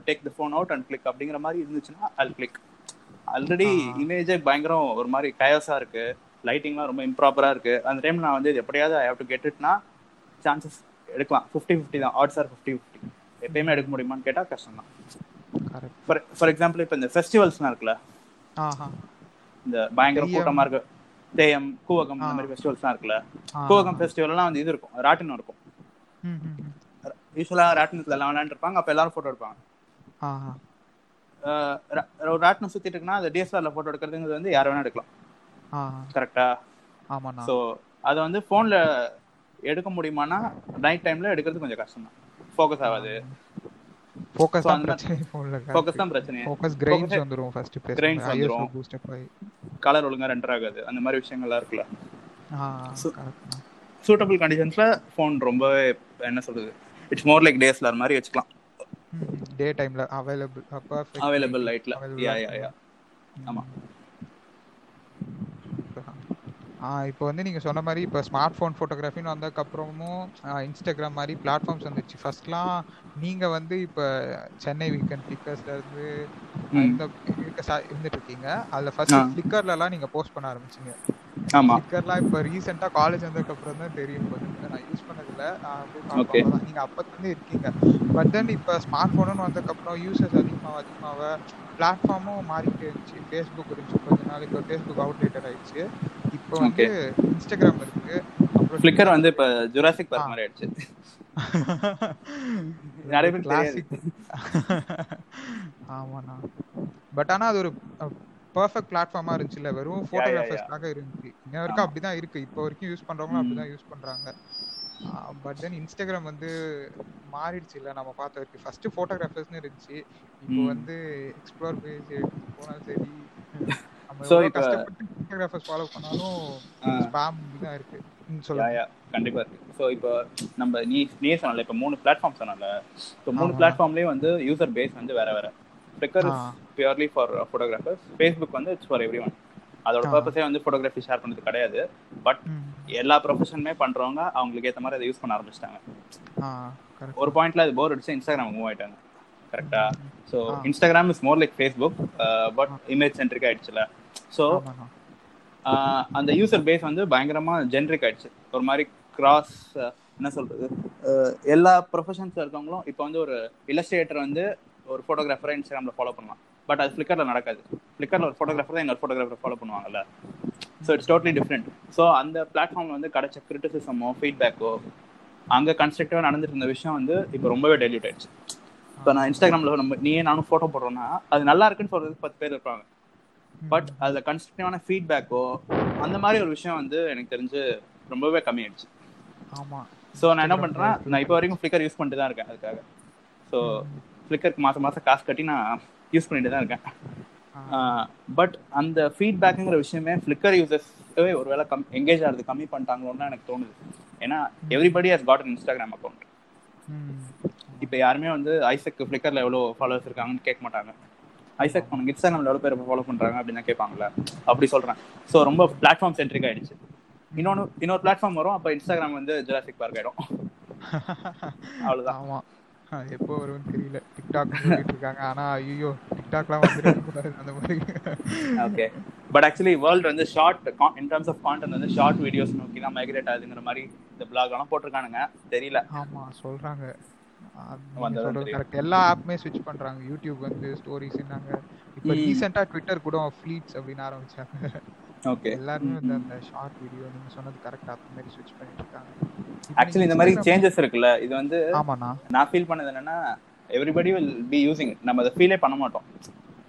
take the phone out and click அப்படிங்கிற மாதிரி இருந்துச்சுன்னா அல் கிளிக் ஆல்ரெடி இமேஜே பயங்கரம் ஒரு மாதிரி கயோஸா இருக்கு. லைட்டிங்லாம் ரொம்ப இம்ப்ராப்பரா இருக்கு. அந்த டைம் நான் வந்து இது எப்படியாவது ஐ ஹேவ் டு கெட் இட்னா சான்சஸ் எடுக்கலாம். ஃபிஃப்டி ஃபிஃப்டி தான். ஆட்ஸ் ஆர் ஃபிஃப்டி ஃபிஃப்டி எப்பயுமே எடுக்க முடியுமான்னு கேட்டால் கஷ்டம் தான் ஃபார் எக்ஸாம்பிள் இப்போ இந்த ஃபெஸ்டிவல்ஸ்லாம் இருக்குல்ல. இந்த பயங்கர. கூட்டமா இருக்கு தேயம் கூவகம் இந்த மாதிரி ஃபெஸ்டிவல்ஸ்லாம் இருக்குல்ல. கூவகம் ஃபெஸ்டிவல்லாம் வந்து இது இருக்கும் ராட்டினம் இருக்கும். யூஸ்வலா ராட்டினத்துல எல்லாம் விளையாண்டு இருப்பாங்க அப்ப எல்லாரும் போட்டோ எடுப்பாங்க. ஒரு ராட்டினம் சுத்திட்டு இருக்குன்னா அந்த டிஎஸ்எல்ஆர்ல போட்டோ எடுக்கிறதுங்கிறது வந்து யார் வேணா எடுக்கலாம். கரெக்டா ஆமாண்ணா. ஸோ அதை வந்து ஃபோன்ல எடுக்க முடியுமானா நைட் டைம்ல எடுக்கிறது கொஞ்சம் கஷ்டம் தான் ஃபோக்கஸ் ஆகாது ஃபோக்கஸ் தான் பிரச்சனை ஃபோன்ல ஃபோக்கஸ் தான் பிரச்சனை. ஃபோக்கஸ் கிரெயின்ஸ் Focus- வந்துரும் ஃபர்ஸ்ட் பேஸ் Grains வந்துரும். பூஸ்ட் அப் ஆகி கலர் ஒழுங்கா ரெண்டர் ஆகாது. அந்த மாதிரி விஷயங்கள்லாம் இருக்குல்ல. சூட்டபிள் கண்டிஷன்ஸ்ல ஃபோன் ரொம்பவே என்ன சொல்றது இட்ஸ் மோர் லைக் டேஸ்லர் மாதிரி வச்சுக்கலாம். டே டைம்ல அவைலபிள் பர்ஃபெக்ட் அவைலபிள் லைட்ல Available yeah light yeah yeah ஆமா. இப்போ வந்து நீங்க சொன்ன மாதிரி இப்போ ஸ்மார்ட் ஃபோன் ஃபோட்டோகிராஃபின்னு வந்ததுக்கப்புறமும் இன்ஸ்டாகிராம் மாதிரி பிளாட்ஃபார்ம்ஸ் வந்துச்சு ஃபர்ஸ்ட்லாம் நீங்க வந்து இப்போ சென்னை வீக்கெண்ட் பிக்கர்ஸ்ல இருந்து ம். இந்த இருந்துட்டு இருக்கீங்க அதுல ஃபர்ஸ்ட் ஆ. ஃபிளிக்கர்ல எல்லாம் நீங்க போஸ்ட் பண்ண ஆரம்பிச்சீங்க ஆமா. ஃபிளிக்கர்லாம் இப்போ ரீசெண்டா காலேஜ் வந்ததுக்கு அப்புறம் தான் தெரியும் நான் யூஸ் பண்ணதில்ல. அவ்வளவுதான். நீங்க அப்பத்துல இருக்கீங்க. பட் தென் இப்போ ஸ்மார்ட் ஃபோனுன்னு வந்ததுக்கு அப்புறம் யூசர்ஸ் அதிகமாக அதிகமாக பிளாட்ஃபார்மும் மாறிட்டே இருந்துச்சு. ஃபேஸ்புக் இருந்துச்சு கொஞ்ச நாள் இப்போ ஃபேஸ்புக் அவுடேட்டட் ஆயிடுச்சு. இப்போ வந்து இன்ஸ்டாகிராம் இருக்கு. அப்புறம் ஃபிளிக்கர் வந்து இப்ப ஜுராசிக். பார்க் மாதிரி ஆயிடுச்சு. நிறைய பேருக்கு கிளாசிக் ஆமாண்ணா. பட் ஆனா அது ஒரு பர்ஃபெக்ட் பிளாட்ஃபார்மா இருந்துச்சுல்ல வெறும் yeah, போட்டோகிராஃபர்ஸ்க்காக இருந்துச்சு இன்ன வரைக்கும். அப்படிதான் இருக்கு. இப்போ வரைக்கும் யூஸ் பண்றவங்களும் ம். அப்படிதான் யூஸ் பண்றாங்க. பட் தென் இன்ஸ்டாகிராம் வந்து மாறிடுச்சு இல்ல நம்ம பார்த்த வரைக்கும். ஃபர்ஸ்ட் போட்டோகிராஃபர்ஸ்னு இருந்துச்சு. இப்போ. வந்து எக்ஸ்ப்ளோர் பேஜ் போனாலும் சரி. எவ்வளவு இப்ப- ஃபாலோ பண்ணாலும். ஸ்பாம் தான் இருக்கு. சொல்லுங்க. கண்டிப்பா இருக்கு. ஸோ இப்போ நம்ம நீ நீ சொன்னல இப்போ மூணு பிளாட்ஃபார்ம் சொன்னல. ஸோ மூணு ஆமா. பிளாட்ஃபார்ம்லேயும் வந்து யூசர் பேஸ் வந்து வேற வேற. Flickr. Purely for photographers Facebook வந்து இட்ஸ் ஃபார் எவ்ரி ஒன் அதோட. பர்பஸே வந்து ஃபோட்டோகிராஃபி ஷேர் பண்ணது கிடையாது. பட். எல்லா ப்ரொஃபஷனுமே பண்றவங்க அவங்களுக்கு ஏற்ற மாதிரி அதை யூஸ் பண்ண ஆரம்பிச்சிட்டாங்க. ஒரு பாயிண்ட்ல அது போர் அடிச்சு இன்ஸ்டாகிராம் மூவ் ஆயிட்டாங்க. கரெக்டா so. Instagram is more like Facebook but image centric ஆயிடுச்சுல. ஸோ அந்த யூசர் பேஸ் வந்து பயங்கரமா ஜென்ரிக் ஆயிடுச்சு. ஒரு மாதிரி கிராஸ் என்ன சொல்றது? எல்லா ப்ரொஃபஷன்ஸ்ல இருக்கவங்களும் இப்போ வந்து ஒரு இல்லஸ்ட்ரேட்டர் வந்து ஒரு ஃபோட்டோகிராஃபரை இன்ஸ்டாகிராம்ல ஃபாலோ பண்ணலாம். பட் அது ஃபிளிக்கர்ல நடக்காது. ஃபிளிக்கர்ல ஒரு ஃபோட்டோகிராஃபர் தான் இன்னொரு ஃபோட்டோகிராஃபர் ஃபாலோ பண்ணுவாங்கல்ல. So it's totally different so அந்த பிளாட்ஃபார்ம்ல வந்து கிடைச்ச கிரிட்டிசிசமோ ஃபீட்பேக்கோ அங்க கன்ஸ்ட்ரக்டிவா நடந்துட்டு இருந்த விஷயம் வந்து இப்போ ரொம்பவே டெலியூட் ஆயிடுச்சு. இப்போ நான் இன்ஸ்டாகிராம்ல நம்ம நீயே நானும் ஃபோட்டோ போடுறோம்னா அது நல்லா இருக்குன்னு சொல்றதுக்கு பத்து பேர் இருப்பாங்க. பட் அதுல கன்ஸ்ட்ரக்டிவான ஃபீட்பேக்கோ அந்த மாதிரி ஒரு விஷயம் வந்து எனக்கு தெரிஞ்சு ரொம்பவே கம்மியாயிடுச்சு. ஆமா. ஸோ நான் என்ன பண்றேன் நான் இப்போ வரைக்கும் ஃபிளிக்கர் யூஸ் பண்ணிட்டு தான் இருக்கேன் அதுக்காக. ஸோ ஃபிளிக்கருக்கு மாசம் மாசம் காசு கட்டி நான் யூஸ் பண்ணிட்டு தான் இருக்கேன் பட் அந்த ஃபீட்பேக்குங்கிற விஷயமே ஃபிளிக்கர் யூசர்ஸே ஒருவேளை கம் எங்கேஜ் ஆகிறது கம்மி பண்ணிட்டாங்களோன்னு எனக்கு தோணுது. ஏன்னா everybody has got Instagram account. இப்போ யாருமே வந்து ஐசக் ஃபிளிக்கர்ல எவ்வளோ ஃபாலோவர்ஸ் இருக்காங்கன்னு கேட்க மாட்டாங்க. ஐசக் உனக்கு இன்ஸ்டாகிராம்ல எவ்வளோ பேர் ஃபாலோ பண்றாங்க அப்படின்னு தான் கேட்பாங்கல்ல. அப்படி சொல்றேன். ஸோ ரொம்ப பிளாட்ஃபார்ம் சென்ட்ரிக் ஆயிடுச்சு. இன்னொன்று இன்னொரு பிளாட்ஃபார்ம் வரும். அப்போ இன்ஸ்டாகிராம் வந்து ஜுராசிக் பார்க் ஆயிடும். அவ்வளவுதான். ஆமா. அது எப்போ வரும்னு தெரியல. டிக்டாக் இருக்காங்க. ஆனா ஐயோ டிக்டாக்லாம் வந்துடக்கூடாது அந்த மாதிரி. ஓகே பட் ஆக்சுவலி வேர்ல்டு வந்து short in terms of content வந்து ஷார்ட் வீடியோஸ் நோக்கி தான் மைக்ரேட் ஆகுதுங்கிற மாதிரி இந்த பிளாக் எல்லாம் போட்டிருக்கானுங்க. தெரியல. ஆமா சொல்றாங்க. கரெக்ட் எல்லா ஆப்புமே ஸ்விட்ச் பண்றாங்க. யூடியூப் வந்து ஸ்டோரிஸ்னாங்க இப்போ. ரீசெண்டா ட்விட்டர் கூட ஃப்ளீட்ஸ் அப்படின்னு ஆரம்பிச்சாங்க. ஓகே. எல்லாருமே வந்து அந்த ஷார்ட் வீடியோ நீங்க சொன்னது கரெக்டா அந்த மாதிரி ஸ்விட்ச் பண்ணிட்டு இருக்காங்க ஆக்சுவலி இந்த மாதிரி சேஞ்சஸ் இருக்குல்ல இது வந்து ஆமாண்ணா. நான் ஃபீல் பண்ணது என்னன்னா எவ்ரிபடி வில் பி யூசிங் நம்ம அதை ஃபீலே பண்ண மாட்டோம்.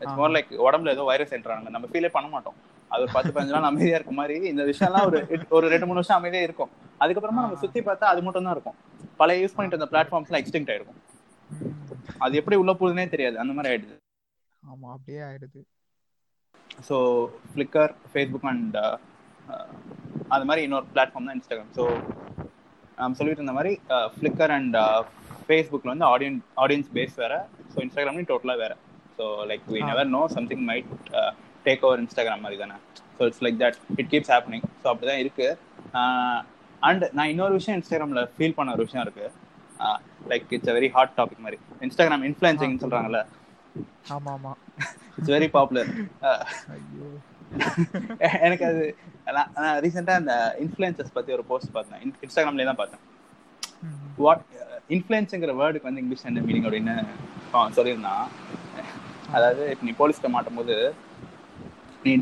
இட்ஸ். மோர் லைக் உடம்புல ஏதோ வைரஸ் என்றாங்க நம்ம ஃபீலே பண்ண மாட்டோம். அது ஒரு பத்து பதினஞ்சு நாள் அமைதியா இருக்க மாதிரி இந்த விஷயம்லாம் ஒரு ஒரு ரெண்டு மூணு வருஷம் அமைதியா இருக்கும். அதுக்கப்புறமா நம்ம. சுத்தி பார்த்தா அது மட்டும் தான் இருக்கும். பழைய யூஸ் பண்ணிட்டு இருந்த பிளாட்ஃபார்ம்ஸ்லாம் எக்ஸ்டிங்ட் ஆயிருக்கும். அது எப்படி உள்ள போகுதுன்னே தெரியாது. அந்த மாதிரி ஆயிடுது. ஆமா அப்படியே ஆயிடுது. ஸோ ஃப்ளிக்கர் ஃபேஸ்புக் அண்ட் அது மாதிரி இன்னொரு பிளாட்ஃபார்ம் தான் இன்ஸ்டாகிராம் ஸோ நான் சொல்லிட்டு இருந்த மாதிரி ஃப்ளிக்கர் அண்ட் ஃபேஸ்புக்கில் வந்து ஆடியன் ஆடியன்ஸ் பேஸ் வேற. ஸோ இன்ஸ்டாகிராம்லையும் டோட்டலாக வேற. So like we. Never know something might take over Instagram மாதிரி தானே. So it's like that it keeps happening so அப்படி தான் இருக்கு அண்ட் நான் இன்னொரு விஷயம் இன்ஸ்டாகிராம்ல ஃபீல் பண்ண ஒரு விஷயம் இருக்கு. Like it's very hot topic மாதிரி. இன்ஸ்டாகிராம் இன்ஃபுளுசிங் சொல்றாங்கல்ல. ஆமா ஆமா இட்ஸ் வெரி பாப்புலர் எனக்கு அது நான் ரீசெண்டாக அந்த இன்ஃப்ளூயன்சஸ் பத்தி ஒரு போஸ்ட் பார்த்தேன். இன்- இன்ஸ்டாகிராம்லயே தான் பார்த்தேன். வாட் இன்ஃப்ளூயன்ஸுங்கிற வேர்டுக்கு வந்து இங்கிலீஷ் என்ன மீனிங் அப்படின்னு சொல்லியிருந்தான். அதாவது இப்போ நீ போலீஸ்கிட்ட மாட்டும் போது நீ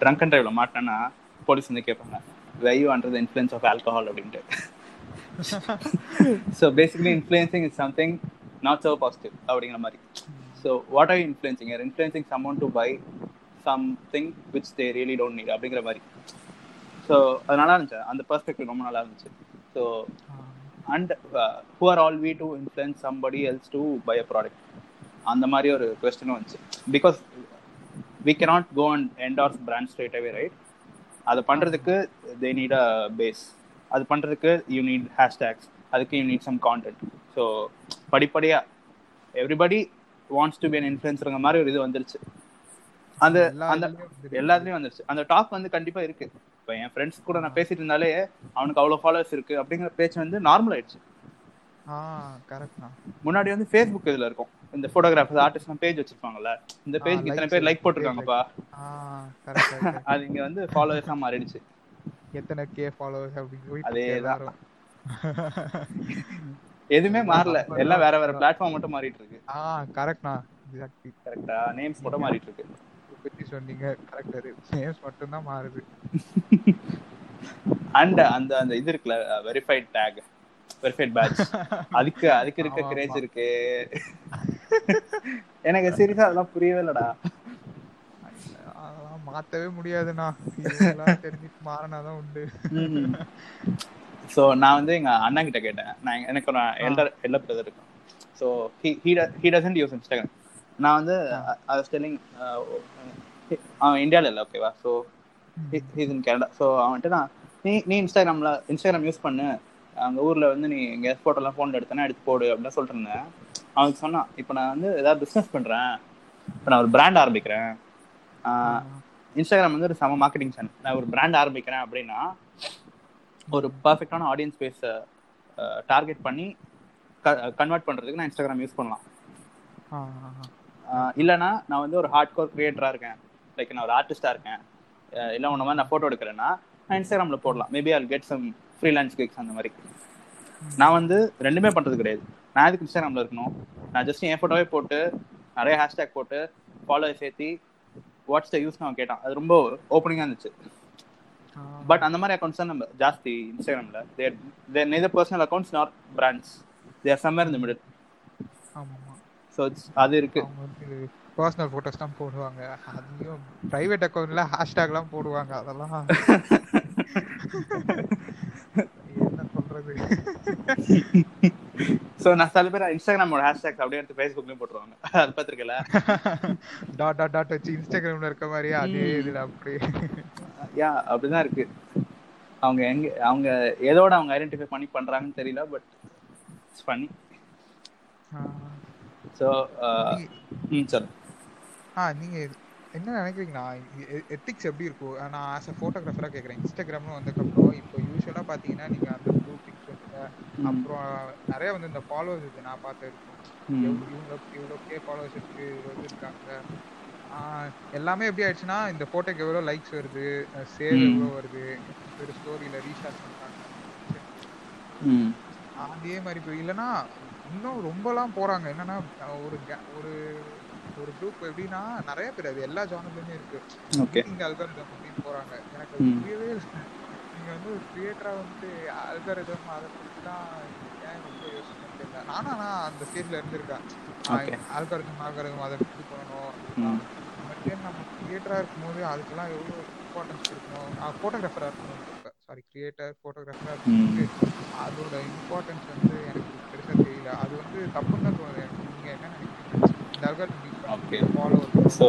ட்ரங்க் அண்ட் டிரைவ்ல மாட்டினா போலீஸ் வந்து கேட்பாங்க were you under influence of alcohol அப்படின்ட்டு. So basically influencing is something not so positive அப்படிங்கிற மாதிரி. So what are influencing are influencing someone to buy something which they really don't need அப்படிங்கிற மாதிரி. So அது நல்லா இருந்துச்சு. அந்த பர்ஸ்பெக்டிவ் ரொம்ப நல்லா இருந்துச்சு. So and who are all we to influence somebody else to buy a product அந்த மாதிரி ஒரு கொஸ்டினும் வந்துச்சு. Because we cannot go and endorse brand straight away right அதை பண்ணுறதுக்கு தே நீட் அ பேஸ் அது பண்ணுறதுக்கு யூ நீட் ஹேஷ்டேக்ஸ் அதுக்கு you need some content so படிப்படியாக everybody wants to be an இன்ஃப்ளூயன்ஸருங்க மாதிரி ஒரு இது வந்துருச்சு. அந்த அந்த. எல்லாத்துலயும் வந்துருச்சு. அந்த டாக் வந்து கண்டிப்பா இருக்கு. இப்போ என் ஃப்ரெண்ட்ஸ் கூட நான் பேசிட்டு இருந்தாலே அவனுக்கு அவ்வளவு ஃபாலோவர்ஸ் இருக்கு அப்படிங்கிற பேச்சு வந்து நார்மல் ஆயிடுச்சு. முன்னாடி வந்து ஃபேஸ்புக் இதுல இருக்கும். இந்த போட்டோகிராஃபர்ஸ் ஆர்டிஸ்ட் பேஜ் வச்சிருப்பாங்கல்ல இந்த பேஜ்க்கு இத்தனை பேர் லைக் போட்டிருக்காங்கப்பா. அது இங்க வந்து ஃபாலோவர்ஸா மாறிடுச்சு. எத்தனை கே ஃபாலோவர்ஸ் அப்படி போயிட்டு அதேதான். எதுவுமே மாறல. எல்லாம் வேற வேற பிளாட்ஃபார்ம் மட்டும் மாறிட்டு இருக்கு. ஆ கரெக்ட்ண்ணா எக்ஸாக்ட்லி கரெக்டா நேம்ஸ் மட்டும் மாறிட்டு இருக்கு. பத்தி சொன்னீங்க. கரெக்ட் நேம்ஸ் மட்டும் தான் மாறுது. அண்ட் அந்த அந்த இது இருக்குல்ல வெரிஃபைட் டேக் வெரிஃபைட் பேட்ச் அதுக்கு அதுக்கு இருக்க கிரேஜ். இருக்கு. எனக்கு சீரியஸா அதெல்லாம் புரியவே இல்லடா மாத்தவே முடியாதுண்ணா. தெரிஞ்சுட்டு மாறினாதான் உண்டு. ஸோ நான் வந்து எங்க அண்ணா கிட்ட கேட்டேன். நான் எனக்கு ஒரு எல்டர் எல்டர் பிரதர் இருக்கும் so he he doesn't use Instagram நான் வந்து ஐ வாஸ் டெல்லிங் அவன் இந்தியாவில் இல்லை ஓகேவா so he's in Canada so அவன்ட்டு நான் நீ நீ இன்ஸ்டாகிராமில் இன்ஸ்டாகிராம் யூஸ் பண்ணு. அங்கே ஊரில் வந்து நீ எங்கே ஃபோட்டோலாம் ஃபோனில் எடுத்தனா எடுத்து போடு அப்படின்னு சொல்லிட்டு இருந்தேன் அவனுக்கு சொன்னான் இப்போ நான் வந்து ஏதாவது பிஸ்னஸ் பண்ணுறேன் இப்போ நான் ஒரு பிராண்ட் ஆரம்பிக்கிறேன். இன்ஸ்டாகிராம் வந்து ஒரு சம மார்க்கெட்டிங் சேனல் நான் ஒரு பிராண்ட் ஆரம்பிக்கிறேன் அப்படின்னா ஒரு பர்ஃபெக்டான ஆடியன்ஸ் ஸ்பேஸை டார்கெட் பண்ணி கன்வெர்ட் பண்ணுறதுக்கு நான் இன்ஸ்டாகிராம் யூஸ் பண்ணலாம். இல்லைன்னா நான் வந்து ஒரு ஹார்ட் கோர் கிரியேட்டராக இருக்கேன். லைக் நான் ஒரு ஆர்டிஸ்டாக இருக்கேன். இல்லை ஒன்று மாதிரி நான் ஃபோட்டோ எடுக்கிறேன்னா நான் இன்ஸ்டாகிராமில் போடலாம். Maybe I'll get some freelance gigs அந்த மாதிரி. நான் வந்து ரெண்டுமே பண்ணுறது கிடையாது. நான் எதுக்கு இன்ஸ்டாகிராமில் இருக்கணும்? நான் ஜஸ்ட் என் ஃபோட்டோவே போட்டு நிறைய ஹேஷ்டேக் போட்டு ஃபாலோவர் சேர்த்தி வாட்ஸ் த யூஸ் நான் கேட்டான். அது ரொம்ப ஓப்பனிங்காக இருந்துச்சு. பட் அந்த மாதிரி அக்கௌண்ட்ஸ் தான் நம்ம ஜாஸ்தி இன்ஸ்டாகிராமில் they're they're neither personal accounts not brands they're somewhere இந்த மிடில் ஸோ அது இருக்கு. பர்சனல் போட்டோஸ் தான் போடுவாங்க. அதையும் பிரைவேட் அக்கௌண்ட்ல ஹேஷ்டேக்லாம் போடுவாங்க. அதெல்லாம். என்ன சொல்றது? ஸோ நான் சில பேர் இன்ஸ்டாகிராமோட ஹேஷ்டேக்ஸ் அப்படியே எடுத்து ஃபேஸ்புக்லேயும் போட்டுருவாங்க. அது பார்த்துருக்கல டாட் டாட் டாட் வச்சு இன்ஸ்டாகிராம்ல இருக்க மாதிரியே அதே இதுல அப்படியே. யா அப்படிதான் இருக்கு. அவங்க எங்க அவங்க எதோட அவங்க ஐடென்டிஃபை பண்ணி பண்றாங்கன்னு தெரியல பட் இட்ஸ். ஸோ நீ- ம் சொல்லு ஆ நீங்க என்ன நினைக்கிறீங்கண்ணா எத்திக்ஸ் எப்படி இருக்கும்? நான் ஆஸ் அ ஃபோட்டோகிராஃபராக கேட்குறேன் இன்ஸ்டாகிராம்னு வந்ததுக்கப்புறம் இப்போ யூஸ்வலாக பார்த்தீங்கன்னா நீங்கள் அந்த ப்ளூ பிக்ஸ் சொல்லுங்க ம். அப்புறம் நிறைய வந்து இந்த ஃபாலோவர்ஸ் இருக்கு. நான் பார்த்து இருக்கும் ம். எவ்வளவு- இவங்க இவ்வளோ கே ஃபாலோவர்ஸ் இருக்கு இவ்வளோ இது இருக்காங்க. எல்லாமே எப்படி ஆயிடுச்சுன்னா இந்த ஃபோட்டோக்கு எவ்வளோ லைக்ஸ் வருது ம். எவ்வளோ வருது ஒரு ஸ்டோரியில் ரீசார்ஜ் பண்ணுறாங்க அதே மாதிரி இப்போ இல்லைன்னா இன்னும் ரொம்பலாம் போறாங்க. என்னன்னா ஒரு ஒரு ஒரு குரூப் எப்படின்னா நிறைய பேர் அது எல்லா ஜானர்லயுமே இருக்கு. ஓகே. இந்த அல்காரிதம் அப்படின்னு போறாங்க. எனக்கு. புரியவே இல்லை. நீங்க வந்து ஒரு கிரியேட்டரா வந்து அல்காரிதம் அதை பத்தி தான் ஏன் ரொம்ப யோசிச்சுன்னு தெரியல. நானும் ஆனா அந்த ஸ்டேஜ்ல இருந்திருக்கேன். அல்காரிதம் அல்காரிதம் அதை இது பண்ணணும்? பட் நம்ம கிரியேட்டரா இருக்கும்போது அதுக்கெல்லாம் எவ்வளவு இம்பார்ட்டன்ஸ் இருக்கணும் நான் ஃபோட்டோகிராஃபரா இருக்கணும் சாரி கிரியேட்டர் ஃபோட்டோகிராஃபரா இருக்கும்போது அதோட இம்பார்ட்டன்ஸ் வந்து எனக்கு பெருசா தெரியல. அது வந்து தப்புன்னு தான் தோணுது எனக்கு. நீங்க என்ன நினைக்கிறீங்க? ஃபாலோ ஸோ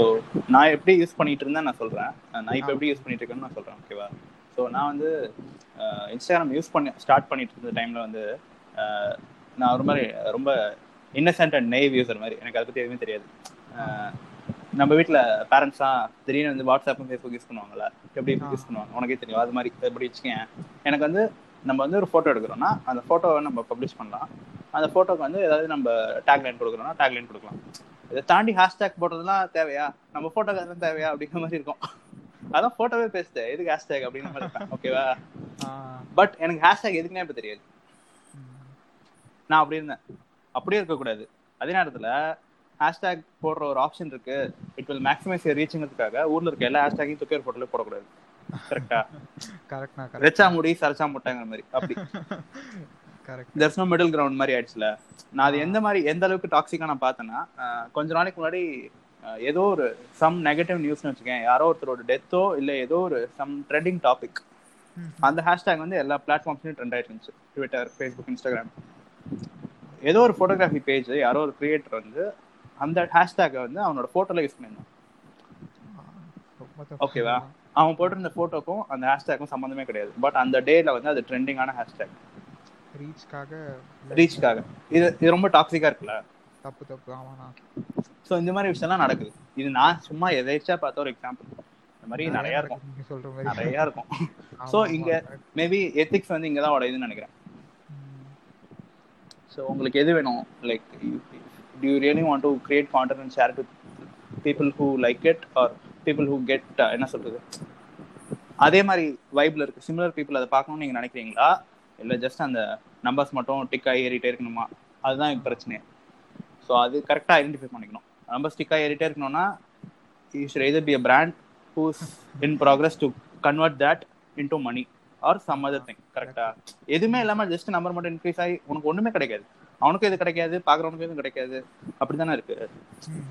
நான் எப்படி யூஸ் பண்ணிட்டு இருந்தேன் நான் சொல்றேன். நான் இப்போ எப்படி யூஸ் பண்ணிட்டு இருக்கேன்னு நான் சொல்றேன். ஓகேவா ஸோ நான் வந்து இன்ஸ்டாகிராம் யூஸ் பண்ணி ஸ்டார்ட் பண்ணிட்டு இருந்த டைம்ல வந்து நான் ஒரு மாதிரி ரொம்ப இன்னசென்ட் அண்ட் நெய்வ் யூசர் மாதிரி. எனக்கு அதை பத்தி எதுவுமே தெரியாது. நம்ம வீட்டில் பேரண்ட்ஸ்லாம் திடீர்னு வந்து வாட்ஸ்அப்பும் ஃபேஸ்புக் யூஸ் பண்ணுவாங்கல்ல? எப்படி யூஸ் பண்ணுவாங்க? உனக்கே தெரியும். அது மாதிரி எப்படி வச்சுக்கேன்? எனக்கு வந்து நம்ம வந்து ஒரு ஃபோட்டோ எடுக்கிறோம்னா அந்த ஃபோட்டோவை நம்ம பப்ளிஷ் பண்ணலாம். அந்த ஃபோட்டோக்கு வந்து ஏதாவது நம்ம டேக்லைன் கொடுக்குறோம்னா டேக்லைன் கொடுக்கலாம். இதை தாண்டி ஹேஷ்டேக் போடுறதுலாம் தேவையா? நம்ம ஃபோட்டோக்கு அதெல்லாம் தேவையா? அப்படிங்கிற மாதிரி இருக்கும். அதான் ஃபோட்டோவே பேசுது எதுக்கு ஹேஷ்டேக் அப்படிங்கிற மாதிரி ஓகேவா பட் எனக்கு ஹேஷ்டேக் எதுக்குன்னே இப்போ தெரியாது. நான் அப்படி இருந்தேன். அப்படியே இருக்கக்கூடாது. அதே நேரத்தில் ஹேஷ்டேக் போடுற ஒரு ஆப்ஷன் இருக்கு. இட் வில் மேக்ஸிமைஸ் ரீச்சிங்கிறதுக்காக ஊர்ல இருக்க எல்லா ஹேஷ்டேக்கையும் துக்கேர் போட்டோல போடக்கூடாது. கரெக்டா கரெக்ட்னா ரெச்சா முடி சரச்சா முட்டைங்கிற மாதிரி. அப்படி. கரெக்ட் நோ மிடில் கிரவுண்ட் மாதிரி ஆயிடுச்சுல. நான் அது எந்த மாதிரி எந்த அளவுக்கு டாக்ஸிக்கா நான் பார்த்தேன்னா கொஞ்ச நாளைக்கு முன்னாடி ஏதோ ஒரு சம் நெகட்டிவ் நியூஸ்னு வச்சுக்கேன். யாரோ ஒருத்தரோட டெத்தோ இல்ல ஏதோ ஒரு சம் ட்ரெண்டிங் டாபிக் அந்த ஹேஷ்டேக் வந்து எல்லா பிளாட்ஃபார்ம்ஸ்லயும் ட்ரெண்ட் ஆயிட்டு இருந்துச்சு. ட்விட்டர் ஃபேஸ்புக் இன்ஸ்டாகிராம் ஏதோ ஒரு ஃபோட்டோகிராஃபி பேஜ் யாரோ ஒரு கிரியேட்டர் வந்து அந்த ஹேஷ்டேக்கை வந்து அவனோட ஃபோட்டோல யூஸ் பண்ணியிருந்தான். ஓகேவா அவன் போட்டிருந்த ஃபோட்டோக்கும் அந்த ஹேஷ்டேக்கும் சம்மந்தமே கிடையாது. பட் அந்த டேல வந்து அது ட்ரெண்டிங்கான ஹேஷ்டேக் ரீச்காக ரீச்காக இது இது ரொம்ப டாக்ஸிக்கா இருக்குல்ல? தப்பு தப்பு. ஆமாண்ணா. ஸோ இந்த மாதிரி விஷயம்லாம் நடக்குது. இது நான் சும்மா எதேச்சா பார்த்த ஒரு எக்ஸாம்பிள் இந்த மாதிரி நிறைய இருக்கும். நீங்க சொல்ற மாதிரி. நிறைய இருக்கும். ஸோ இங்க. மேபி எத்திக்ஸ் வந்து இங்க தான் உடையுதுன்னு நினைக்கிறேன். ஸோ உங்களுக்கு எது வேணும்? Like really want to create content and share it with people who like it or people who get uh, என்ன சொல்றது? அதே மாதிரி வைப்ல இருக்கு. சிமிலர் பீப்புள் அதை பார்க்கணும்னு நீங்க நினைக்கிறீங்களா? இல்ல ஜஸ்ட் அந்த நம்பர்ஸ் மட்டும் டிக் ஆகி ஏறிட்டே இருக்கணுமா? அதுதான் எனக்கு பிரச்சனையே. ஸோ அது கரெக்டாக ஐடென்டிஃபை பண்ணிக்கணும். நம்பர்ஸ் டிக் ஆகி ஏறிட்டே இருக்கணும்னா you should either be a brand who's in progress to convert that into money or some other thing கரெக்டா எதுவுமே இல்லாம ஜஸ்ட் நம்பர் மட்டும் இன்க்ரீஸ் ஆகி உனக்கு ஒண்ணுமே கிடைக்காது. அவனுக்கும் இது கிடைக்காது பாக்குறவனுக்கும் எதுவும் கிடைக்காது. அப்படிதானே இருக்கு? ம்.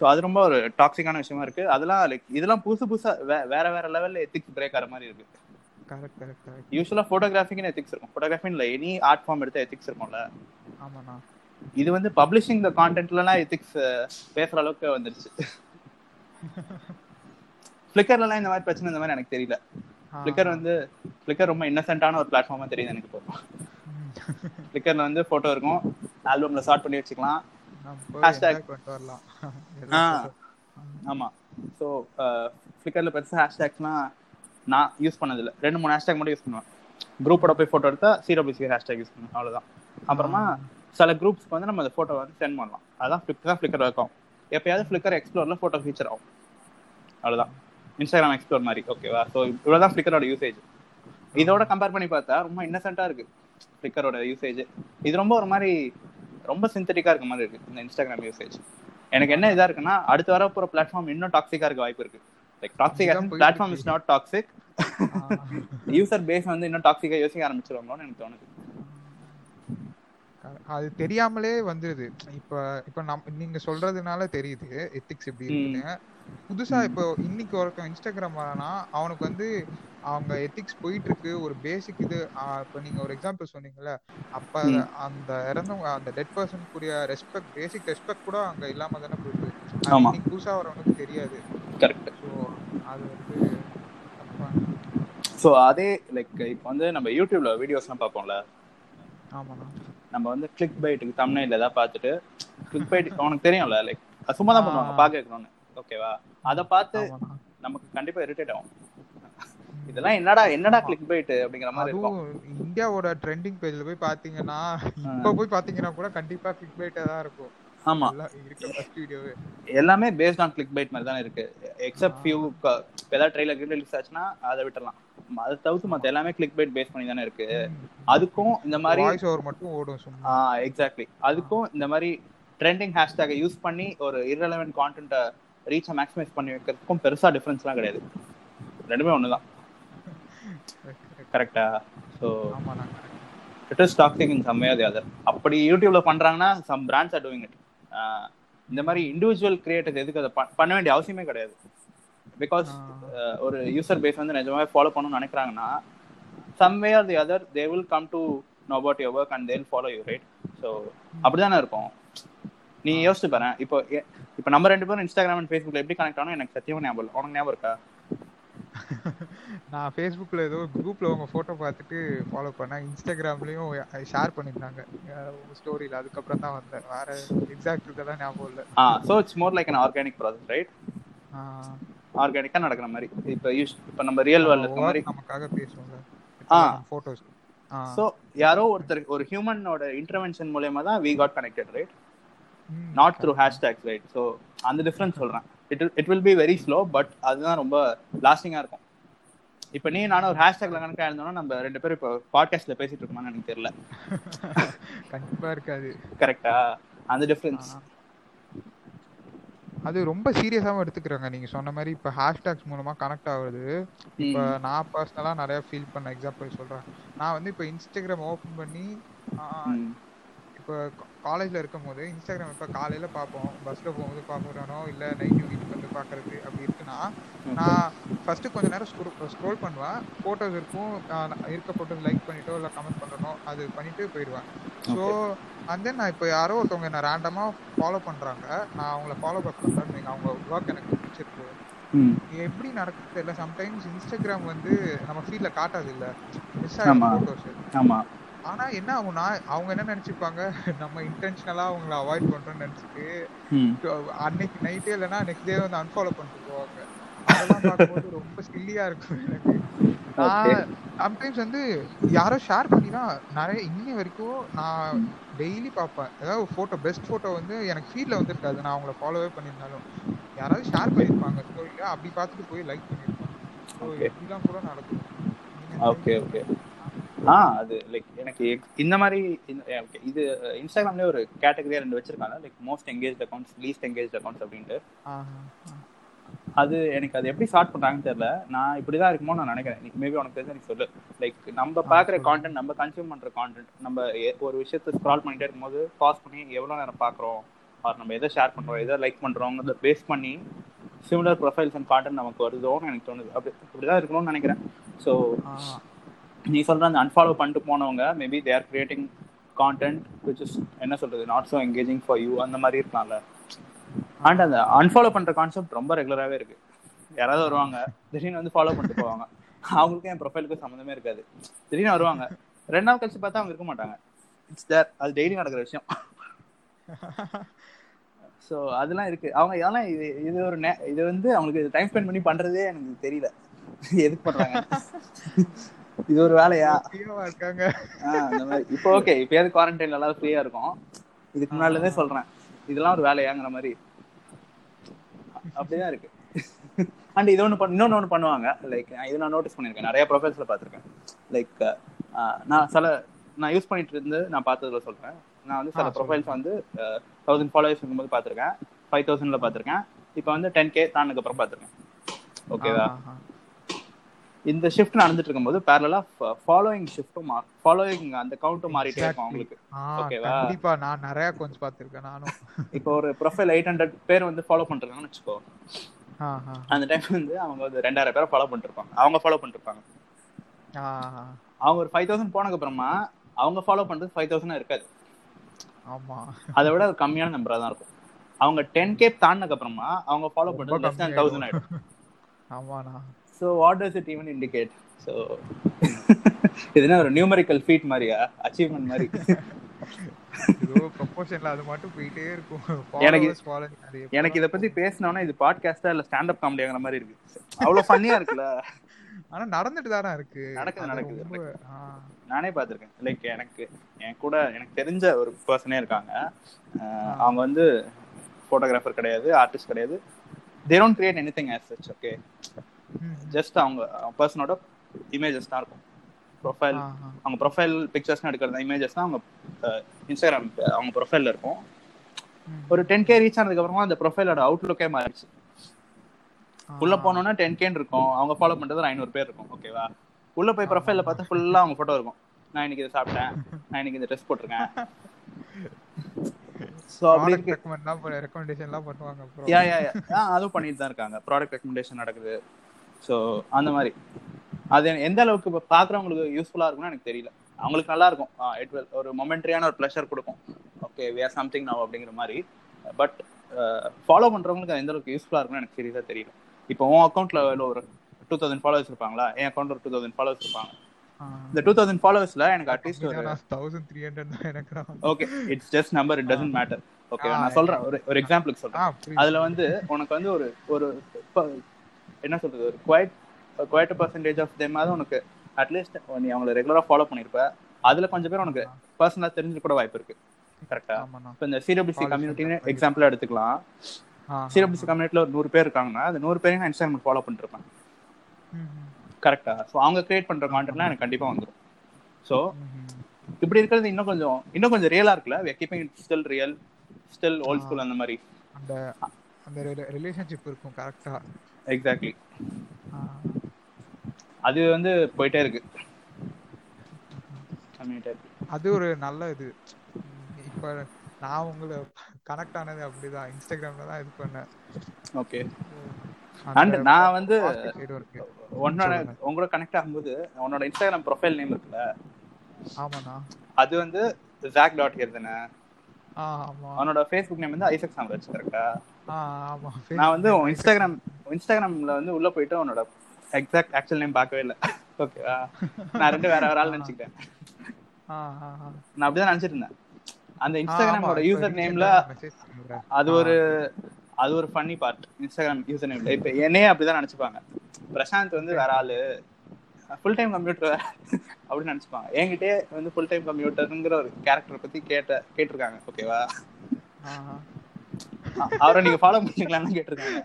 ஸோ அது ரொம்ப ஒரு டாக்ஸிக்கான விஷயமா இருக்கு. அதெல்லாம் லைக் இதெல்லாம் புதுசு புதுசா வே- வேற வேற லெவல்ல எத்திக்ஸ் பிரேக் ஆகிற மாதிரி இருக்கு. கரெக்ட் கரெக்ட் கரெக்ட் யூஸ்வலா போட்டோகிராஃபிக்குன்னு எத்திக்ஸ் இருக்கும். போட்டோகிராஃபி இல்ல எனி ஆர்ட் ஃபார்ம் எடுத்த எத்திக்ஸ் இருக்கும்ல? ஆமாண்ணா. இது வந்து பப்ளிஷிங் த கான்டென்ட்லலாம் எத்திக்ஸ் பேசுற அளவுக்கு வந்துருச்சு. ஃபிளிக்கர்லாம் இந்த மாதிரி பிரச்சனை இந்த மாதிரி எனக்கு தெரியல. ஃபிளிக்கர் வந்து ஃபிளிக்கர் ரொம்ப இன்னசென்ட்டான ஒரு பிளாட்ஃபார்மா தெரியுது எனக்கு இப்போ. ம். ஃபிளிக்கர்ல வந்து போட்டோ இருக்கும் ஆல்பம்ல ஷார்ட் பண்ணி வச்சுக்கலாம். வரலாம். ஆ. ஆமா. ஸோ ஃபிளிக்கர்ல பெருசா ஹேஷ்டேக்ஸ்லாம் நான் யூஸ் பண்ணதில்ல. ரெண்டு மூணு ஹேஷ்டேக் மட்டும் யூஸ் பண்ணுவேன். குரூப்போட போய் போட்டோ எடுத்தா சிடபிள்யூசி ஹேஷ்டேக் யூஸ் பண்ணுவேன். அவ்வளவுதான். அப்புறமா சில குரூப்ஸ்க்கு வந்து நம்ம அந்த போட்டோ வந்து சென்ட் பண்ணலாம். அதான் ஃபிளிக் தான் ஃபிளிக்கர் இருக்கும் எப்பயாவது ஃபிளிக்கர் எக்ஸ்ப்ளோர்ல போட்டோ ஃபீச்சர் ஆகும். அவ்வளவுதான். இன்ஸ்டாகிராம் எக்ஸ்ப்ளோர் மாதிரி. ஓகேவா ஸோ இவ்வளவுதான் ஃபிளிக்கரோட யூசேஜ் இதோட கம்பேர் பண்ணி பார்த்தா ரொம்ப இன்னசென்ட்டா இருக்கு. ஃபிளிக்கரோட யூசேஜ் இது ரொம்ப ஒரு மாதிரி ரொம்ப சிந்தட்டிக்கா இருக்க மாதிரி இருக்கு இந்த இன்ஸ்டாகிராம் யூசேஜ் எனக்கு என்ன இதா இருக்குன்னா அடுத்து வர போற பிளாட்ஃபார்ம் இன்னும் டாக்ஸிக்கா இருக்க வாய்ப்பு இருக்கு. Like toxic platform. Is not toxic. User base வந்து இன்னும் டாக்ஸிக்கா யோசிக்க ஆரம்பிச்சிருவாங்களோன்னு எனக்கு தோணுது. அது தெரியாமலே வந்துருது. இப்ப இப்ப நம் நீங்க சொல்றதுனால தெரியுது எத்திக்ஸ் எப்படி இருக்குன்னு. புதுசா இப்போ இன்னைக்கு ஒருத்தன் இன்ஸ்டாகிராம் வரானா அவனுக்கு வந்து அவங்க எத்திக்ஸ் போயிட்டு இருக்கு ஒரு பேசிக் இது. இப்ப நீங்க ஒரு எக்ஸாம்பிள் சொன்னீங்கல்ல அப்ப. அந்த இறந்தவங்க அந்த டெட் பர்சனுக்குரிய ரெஸ்பெக்ட் பேசிக் ரெஸ்பெக்ட் கூட அங்க இல்லாம தானே போயிட்டு. இன்னைக்கு புதுசா வரவனுக்கு தெரியாது. கரெக்ட் ஸோ அது வந்து ஸோ அதே லைக் இப்போ வந்து நம்ம யூடியூப்ல வீடியோஸ்லாம் பார்ப்போம்ல? ஆமாண்ணா. நம்ம வந்து கிளிக் பைட்டுக்கு தமிழ்ல ஏதாவது பார்த்துட்டு கிளிக் பைட் உனக்கு தெரியும்ல லைக் சும்மா தான் பண்ணுவாங்க. பார்க்க வைக்கணும்னு ஓகேவா அதை பார்த்து நமக்கு கண்டிப்பா இரிட்டேட் ஆகும். இதெல்லாம் என்னடா என்னடா கிளிக் பைட் அப்படிங்கிற மாதிரி இருக்கும். இந்தியாவோட ட்ரெண்டிங் பேஜ்ல போய் பாத்தீங்கன்னா இப்ப போய் பாத்தீங்கன்னா கூட கண்டிப்பா கிளிக் பைட்டா தான் இருக்கும். ஆமா. எல்லாமே பேஸ்ட் ஆன் கிளிக் பைட் மாதிரி தானே இருக்கு. எக்ஸப்ட் ஃபியூ ஏதாவது ட்ரெயிலர் ரிலீஸ் ஆச்சுன்னா அதை விட்டுறலாம். அதை தவிர்த்து மத்த எல்லாமே கிளிக் பைட் பேஸ் பண்ணி தானே இருக்கு. அதுக்கும் இந்த மாதிரி வாய்ஸ் ஓவர் மட்டும் ஓடும் எக்ஸாக்ட்லி அதுக்கும் இந்த மாதிரி ட்ரெண்டிங் ஹேஷ்டேகை யூஸ் பண்ணி ஒரு irrelevant கான்டென்ட்டை ரீச்சை மேக்ஸிமைஸ் பண்ணி வைக்கிறதுக்கும் பெருசா டிஃபரன்ஸ்லாம் கிடையாது. ரெண்டுமே ஒண்ணுதான். கரெக்டா so it is toxic in some way the other அப்படி யூடியூப்ல பண்றாங்கன்னா some brands are doing it இந்த மாதிரி இண்டிவிஜுவல் கிரியேட்டர்ஸ் எதுக்கு அதை பண்ண வேண்டிய அவசியமே கிடையாது. பிகாஸ் ஒரு யூசர் பேஸ் வந்து நிஜமாவே ஃபாலோ பண்ணணும்னு நினைக்கிறாங்கன்னா some way or the other they will come to know about your work and they'll follow you right so அப்படிதானே இருக்கும். நீ யோசிச்சு பாரு. இப்போ இப்போ நம்ம ரெண்டு பேரும் இன்ஸ்டாகிராம் அண்ட் ஃபேஸ்புக்ல எப்படி கனெக்ட் ஆனோம் எனக்கு சத்தியமா ஞாபகம் இல்லை. உனக்கு ஞாபகம் இருக்கா? நான் ஃபேஸ்புக்ல ஏதோ குரூப்ல உங்க போட்டோ பார்த்துட்டு ஃபாலோ பண்ணேன். இன்ஸ்டாகிராம்லயும் ஷேர் உங்க ஸ்டோரியில அதுக்கப்புறம் தான் வந்தேன். வேற எக்ஸாக்ட் இதெல்லாம் ஞாபகம் இல்ல. ஆ so it's more like an organic process right ஆர்கானிக்கா நடக்கிற மாதிரி. இப்போ யூஸ் இப்போ நம்ம ரியல் வேர்ல்ட் இருக்க மாதிரி. நமக்காக பேசுவோம்ல ஆ. போட்டோஸ் ஸோ யாரோ ஒருத்தர் ஒரு ஹியூமனோட இன்டர்வென்ஷன் மூலயமா தான் we got connected right not through hashtags right so அந்த டிஃப்ரென்ஸ் சொல்றேன். It it will be very slow but அதுதான் ரொம்ப லாஸ்டிங்கா இருக்கும். இப்போ நீ நானும் ஒரு ஹேஷ்டேக்ல கணக்காக இருந்தோம்னா நம்ம ரெண்டு பேரும் இப்போ பாட்காஸ்ட்ல பேசிட்டு இருக்கோமான்னு எனக்கு தெரியல. கண்டிப்பா இருக்காது. கரெக்டா அந்த டிஃப்ரென்ஸ். அது ரொம்ப சீரியஸாவும் எடுத்துக்கிறாங்க. நீங்க சொன்ன மாதிரி இப்ப ஹேஷ்டேக்ஸ் மூலமா கனெக்ட் ஆகுது இப்ப நான் பர்சனலா நிறைய ஃபீல் பண்ண எக்ஸாம்பிள் சொல்றேன். நான் வந்து இப்ப இன்ஸ்டாகிராம் ஓபன் பண்ணி இப்போ காலேஜ்ல இருக்கும் போது இன்ஸ்டாகிராம் இப்ப காலையில பார்ப்போம். பஸ்ல போகும்போது பார்க்கறானோ இல்ல நைட்டு வீட்டுக்கு வந்து பாக்குறது அப்படி இருக்குன்னா நான் ஃபர்ஸ்ட் கொஞ்ச நேரம் ஸ்க்ரோல் பண்ணுவேன். போட்டோஸ் இருக்கும். இருக்க போட்டோஸ் லைக் பண்ணிட்டோ இல்ல கமெண்ட் பண்றனோ அது பண்ணிட்டு போயிடுவேன். ஸோ அண்ட் தென் நான் இப்போ யாரோ ஒருத்தவங்க என்ன ரேண்டமா ஃபாலோ பண்றாங்க. நான் அவங்கள ஃபாலோ பேக் பண்றேன்னு வைங்க, அவங்க ஒர்க் எனக்கு பிடிச்சிருக்கு. எப்படி நடக்குது தெரியல. சம்டைம்ஸ் இன்ஸ்டாகிராம் வந்து நம்ம ஃபீல்ட்ல காட்டாது இல்ல. மிஸ் ஆகும் ஆமா. போட்டோஸ் ஆமா. ஆனா என்ன ஆகும்னா அவங்க என்ன நினைச்சுப்பாங்க? நம்ம இன்டென்ஷனலா அவங்கள அவாய்ட் பண்றோம்னு நினைச்சிட்டு அன்னைக்கு நைட்டே இல்லைன்னா நெக்ஸ்ட் டே வந்து அன்ஃபாலோ பண்ணிட்டு போவாங்க. அதெல்லாம் பார்க்கும்போது ரொம்ப சில்லியா இருக்கும் எனக்கு. நான் சம்டைம்ஸ் வந்து யாரோ ஷேர் பண்ணி தான் நிறைய இன்னி வரைக்கும் நான் டெய்லி பார்ப்பேன். ஏதாவது ஃபோட்டோ பெஸ்ட் ஃபோட்டோ வந்து எனக்கு ஃபீல்ட்ல வந்திருக்காது. நான் அவங்கள ஃபாலோவே பண்ணியிருந்தாலும். யாராவது ஷேர் பண்ணியிருப்பாங்க. ஸ்டோரியில அப்படி பார்த்துட்டு போய் லைக் பண்ணியிருப்பாங்க. ஸோ. இப்படிலாம் கூட நடக்கும். ஓகே ஓகே ஆ அது லைக் எனக்கு இந்த மாதிரி இது இன்ஸ்டாகிராம்லேயே ஒரு கேட்டகரியா ரெண்டு வச்சிருக்காங்க. Like most engage accounts least engage accounts அப்படின்ட்டு. அது எனக்கு அது எப்படி ஸ்டார்ட் பண்றாங்கன்னு தெரியல. நான் இப்படிதான் இருக்குமோ நான் நினைக்கிறேன். மேபி உனக்கு தெரிஞ்சு எனக்கு சொல்லு. லைக் நம்ம பாக்குற கான்டென்ட் நம்ம கன்சியூம் பண்ற கான்டென்ட் நம்ம ஒரு விஷயத்தை ஸ்க்ரால் பண்ணிட்டே இருக்கும்போது பாஸ் பண்ணி எவ்வளவு நேரம் பாக்குறோம் ஆர் நம்ம எதை ஷேர் பண்றோம்? எதை லைக் பண்றோங்கிறத பேஸ் பண்ணி சிமிலர் ப்ரொஃபைல்ஸ் அண்ட் கான்டென்ட் நமக்கு வருதோன்னு எனக்கு தோணுது. அப்படி அப்படிதான் இருக்கணும்னு நினைக்கிறேன். ஸோ நீ சொல்ற அந்த அன்ஃபாலோ பண்ணிட்டு போனவங்க maybe they are creating content which is என்ன சொல்றது not so engaging for you அந்த மாதிரி இருக்கலாம்ல. அண்ட் அந்த அன்ஃபாலோ பண்ற கான்செப்ட் ரொம்ப ரெகுலராகவே இருக்கு. யாராவது வருவாங்க திடீர்னு வந்து ஃபாலோ பண்ணிட்டு போவாங்க. அவங்களுக்கும் என் ப்ரொஃபைலுக்கும் சம்மந்தமே இருக்காது. திடீர்னு வருவாங்க. ரெண்டு நாள் கழிச்சு பார்த்தா அவங்க இருக்க மாட்டாங்க. இட்ஸ் தேர் அது டெய்லி நடக்கிற விஷயம். ஸோ அதெல்லாம் இருக்கு. அவங்க இதெல்லாம் இது இது ஒரு நே- இது வந்து அவங்களுக்கு டைம் ஸ்பெண்ட் பண்ணி பண்றதே எனக்கு தெரியல. எதுக்கு பண்றாங்க? இது ஒரு வேலையா? இருக்காங்க. இப்போ ஓகே இப்பயாவது குவாரண்டைன்ல எல்லாம் ஃப்ரீயா இருக்கும். இதுக்கு முன்னாடி இருந்தே சொல்றேன். இதெல்லாம் ஒரு வேலையாங்கிற மாதிரி. அப்படிதான் இருக்கு. அண்ட் இது ஒன்று இன்னொன்று ஒன்று பண்ணுவாங்க. லைக் இது நான் நோட்டீஸ் பண்ணியிருக்கேன். நிறைய ப்ரொஃபைல்ஸ்ல பார்த்துருக்கேன். லைக் நான் சில நான் யூஸ் பண்ணிட்டு இருந்து நான் பார்த்ததுல சொல்றேன். நான் வந்து சில. ப்ரொஃபைல்ஸ் வந்து தௌசண்ட் ஃபாலோவர்ஸ் இருக்கும்போது பார்த்துருக்கேன். ஃபைவ் தௌசண்ட்ல பார்த்துருக்கேன். இப்போ வந்து டென் கே தானதுக்கு அப்புறம் பார்த்துருக்கேன் ஓகேவா. இந்த ஷிஃப்ட் நடந்துட்டு இருக்கும்போது பேரலா ஃபாலோயிங் ஷிஃப்ட்டும் ஃபாலோயிங் அந்த கவுண்ட்டும் மாறிட்டே இருக்கும். அவங்களுக்கு. ஓகேவா? கண்டிப்பா. நான் நிறைய கொஞ்சம் பார்த்திருக்கேன் நானும். இப்போ ஒரு ப்ரொஃபைல் எயிட் ஹண்ட்ரட் பேர் வந்து ஃபாலோ பண்ணிருக்காங்கன்னு வச்சுக்கோ. அந்த டைம் வந்து அவங்க வந்து ரெண்டாயிரம் பேரை ஃபாலோ பண்ணிருப்பாங்க. அவங்க ஃபாலோ பண்ணிருப்பாங்க. அவங்க ஒரு ஃபைவ் தௌசண்ட் போனதுக்கு அப்புறமா அவங்க ஃபாலோ பண்றது ஃபைவ் தௌசண்ட் இருக்காது. ஆமா. அதை விட ஒரு கம்மியான நம்பரா தான் இருக்கும். அவங்க டென் கே தாண்டினதுக்கு அப்புறமா அவங்க ஃபாலோ பண்றது லெஸ். தௌசண்ட் ஆயிடும். ஆமாண்ணா. So what does it even indicate so இதுனா ஒரு நியூமரிக்கல் ஃபீட் மாதிரியா? அச்சீவ்மெண்ட் மாதிரி? ப்ரொபோஷன்ல அது மட்டும் போயிட்டே இருக்கும். எனக்கு- இதை பத்தி பேசினோன்னா இது பாட்காஸ்டா இல்ல ஸ்டாண்டப் காமெடியாங்கிற மாதிரி இருக்கு. அவ்வளவு ஃபன்னியா இருக்குல்ல? ஆனா நடந்துட்டு தானே இருக்கு. நடக்குது, நடக்குது. நானே பார்த்திருக்கேன். லைக் எனக்கு என் கூட எனக்கு தெரிஞ்ச ஒரு பர்சனே இருக்காங்க. அவங்க வந்து ஃபோட்டோகிராஃபர் கிடையாது ஆர்டிஸ்ட் கிடையாது. They don't create anything as such okay just அவங்க பர்சனோட இமேஜஸ் தான் இருக்கும். ப்ரொஃபைல். அவங்க ப்ரொஃபைல் பிக்சர்ஸ் எடுக்கிறது இமேஜஸ் தான் அவங்க இன்ஸ்டாகிராம் அவங்க ப்ரொஃபைல்ல இருக்கும். ம். ஒரு டென் கே ரீச் ஆனதுக்கு அப்புறமா அந்த ப்ரொஃபைலோட அவுட்லுக்கே மாறிடுச்சு. உள்ள போனோம்னா டென் கேன் இருக்கும். அவங்க ஃபாலோ பண்றது ஒரு ஐநூறு பேர் இருக்கும். ஓகேவா உள்ள போய் ப்ரொஃபைல்ல பார்த்தா ஃபுல்லா அவங்க போட்டோ இருக்கும். நான் இன்னைக்கு இதை சாப்பிட்டேன். நான் இன்னைக்கு இந்த ட்ரெஸ் போட்டிருக்கேன். ஸோ அப்படி பண்ணுவாங்க. யா யா யா ஆ அதுவும் பண்ணிட்டு தான் இருக்காங்க. ப்ராடக்ட் ரெக்கமெண்டேஷன் நடக்குது. ஸோ அந்த மாதிரி. அது எந்த அளவுக்கு இப்போ பார்க்குறவங்களுக்கு யூஸ்ஃபுல்லாக இருக்கும்னு எனக்கு தெரியல. அவங்களுக்கு நல்லா இருக்கும். இட் வில் ஒரு மொமெண்ட்ரியான ஒரு ப்ளஷர் கொடுக்கும். Okay we are something now அப்படிங்கிற மாதிரி. பட் ஃபாலோ பண்ணுறவங்களுக்கு அது எந்த அளவுக்கு யூஸ்ஃபுல்லாக இருக்கும்னு எனக்கு சீரியஸாக தெரியல. இப்போ உன் அக்கௌண்ட்ல ஒரு டூ தௌசண்ட் ஃபாலோவர்ஸ் இருப்பாங்களா? என் அக்கௌண்ட் ஒரு டூ தௌசண்ட் ஃபாலோவர்ஸ் இருப்பாங்க. இந்த டூ தௌசண்ட் ஃபாலோவர்ஸ்ல எனக்கு அட்லீஸ்ட் ஒரு நான் 1300 தான் எனக்கு. Okay it's just number it doesn't matter okay நான் சொல்றேன் ஒரு ஒரு எக்ஸாம்பிளுக்கு சொல்றேன். அதுல வந்து உனக்கு வந்து ஒரு ஒரு என்ன சொல்றது ஒரு quite quite percentage of them உனக்கு அட்லீஸ்ட் நீ அவங்கள ரெகுலரா ஃபாலோ பண்ணிருப்ப அதுல கொஞ்சம் பேர் உனக்கு பர்சனலா தெரிஞ்சு கூட வாய்ப்பு இருக்கு. கரெக்டா இப்போ இந்த சிடபிள்யூசி கம்யூனிட்டின்னு. எக்ஸாம்பிளா எடுத்துக்கலாம். சிடபிள்யூசி கம்யூனிட்டில ஒரு நூறு பேர் இருக்காங்கன்னா அந்த நூறு பேரையும் நான் இன்ஸ்டாகிராம் ஃபாலோ பண்ணிருப்பேன். கரெக்டா ஸோ அவங்க கிரியேட் பண்ற கான்டென்ட்லாம் எனக்கு கண்டிப்பா வந்துடும் ஸோ. இப்படி இருக்கிறது இன்னும் கொஞ்சம் இன்னும் கொஞ்சம் ரியலா இருக்குல்ல? Keeping still real still old school அந்த மாதிரி. அந்த அந்த ரிலேஷன்ஷிப் இருக்கும் கரெக்டா எக்ஸாக்ட்லி அது வந்து போயிட்டே இருக்கு. அது ஒரு நல்ல இது. இப்ப நான் உங்களை கனெக்ட் ஆனது அப்படிதான். இன்ஸ்டாகிராம்ல தான் இது பண்ணேன். ஓகே அண்ட் நான் வந்து உன்னோட. உங்களோட கனெக்ட் ஆகும்போது உன்னோட இன்ஸ்டாகிராம் ப்ரொஃபைல் நேம் இருக்குல்ல? ஆமாண்ணா. அது வந்து ஜாக் டாட் ஹியர் தானே? அவனோட ஃபேஸ்புக் நேம் வந்து ஐசக் சாம்ராஜ் கரெக்டா ஆமா. நான் வந்து உன் இன்ஸ்டாகிராம் இன்ஸ்டாகிராம்ல வந்து உள்ள போயிட்டு உன்னோட எக்ஸாக்ட் ஆக்சுவல் நேம் பார்க்கவே இல்லை. ஓகேவா நான் ரெண்டு வேற வேற ஆள் நினைச்சுக்கிட்டேன். நான் அப்படிதான் நினைச்சிட்டு இருந்தேன். அந்த இன்ஸ்டாகிராமோட யூசர் நேம்ல அது ஒரு அது ஒரு ஃபன்னி பார்ட் இன்ஸ்டாகிராம் யூசர் நேம்ல இப்ப என்னையே அப்படிதான் நினைச்சுப்பாங்க. பிரசாந்த் வந்து வேற ஆளு. ஃபுல் டைம் கம்ப்யூட்டர் அப்படின்னு நினைச்சுப்பாங்க. என்கிட்டயே வந்து ஃபுல் டைம் கம்ப்யூட்டருங்கிற ஒரு கேரக்டரை பத்தி கேட்ட கேட்டிருக்காங்க. ஓகேவா அவரை நீங்க ஃபாலோ பண்ணிக்கலாம்னு கேட்டிருக்காங்க.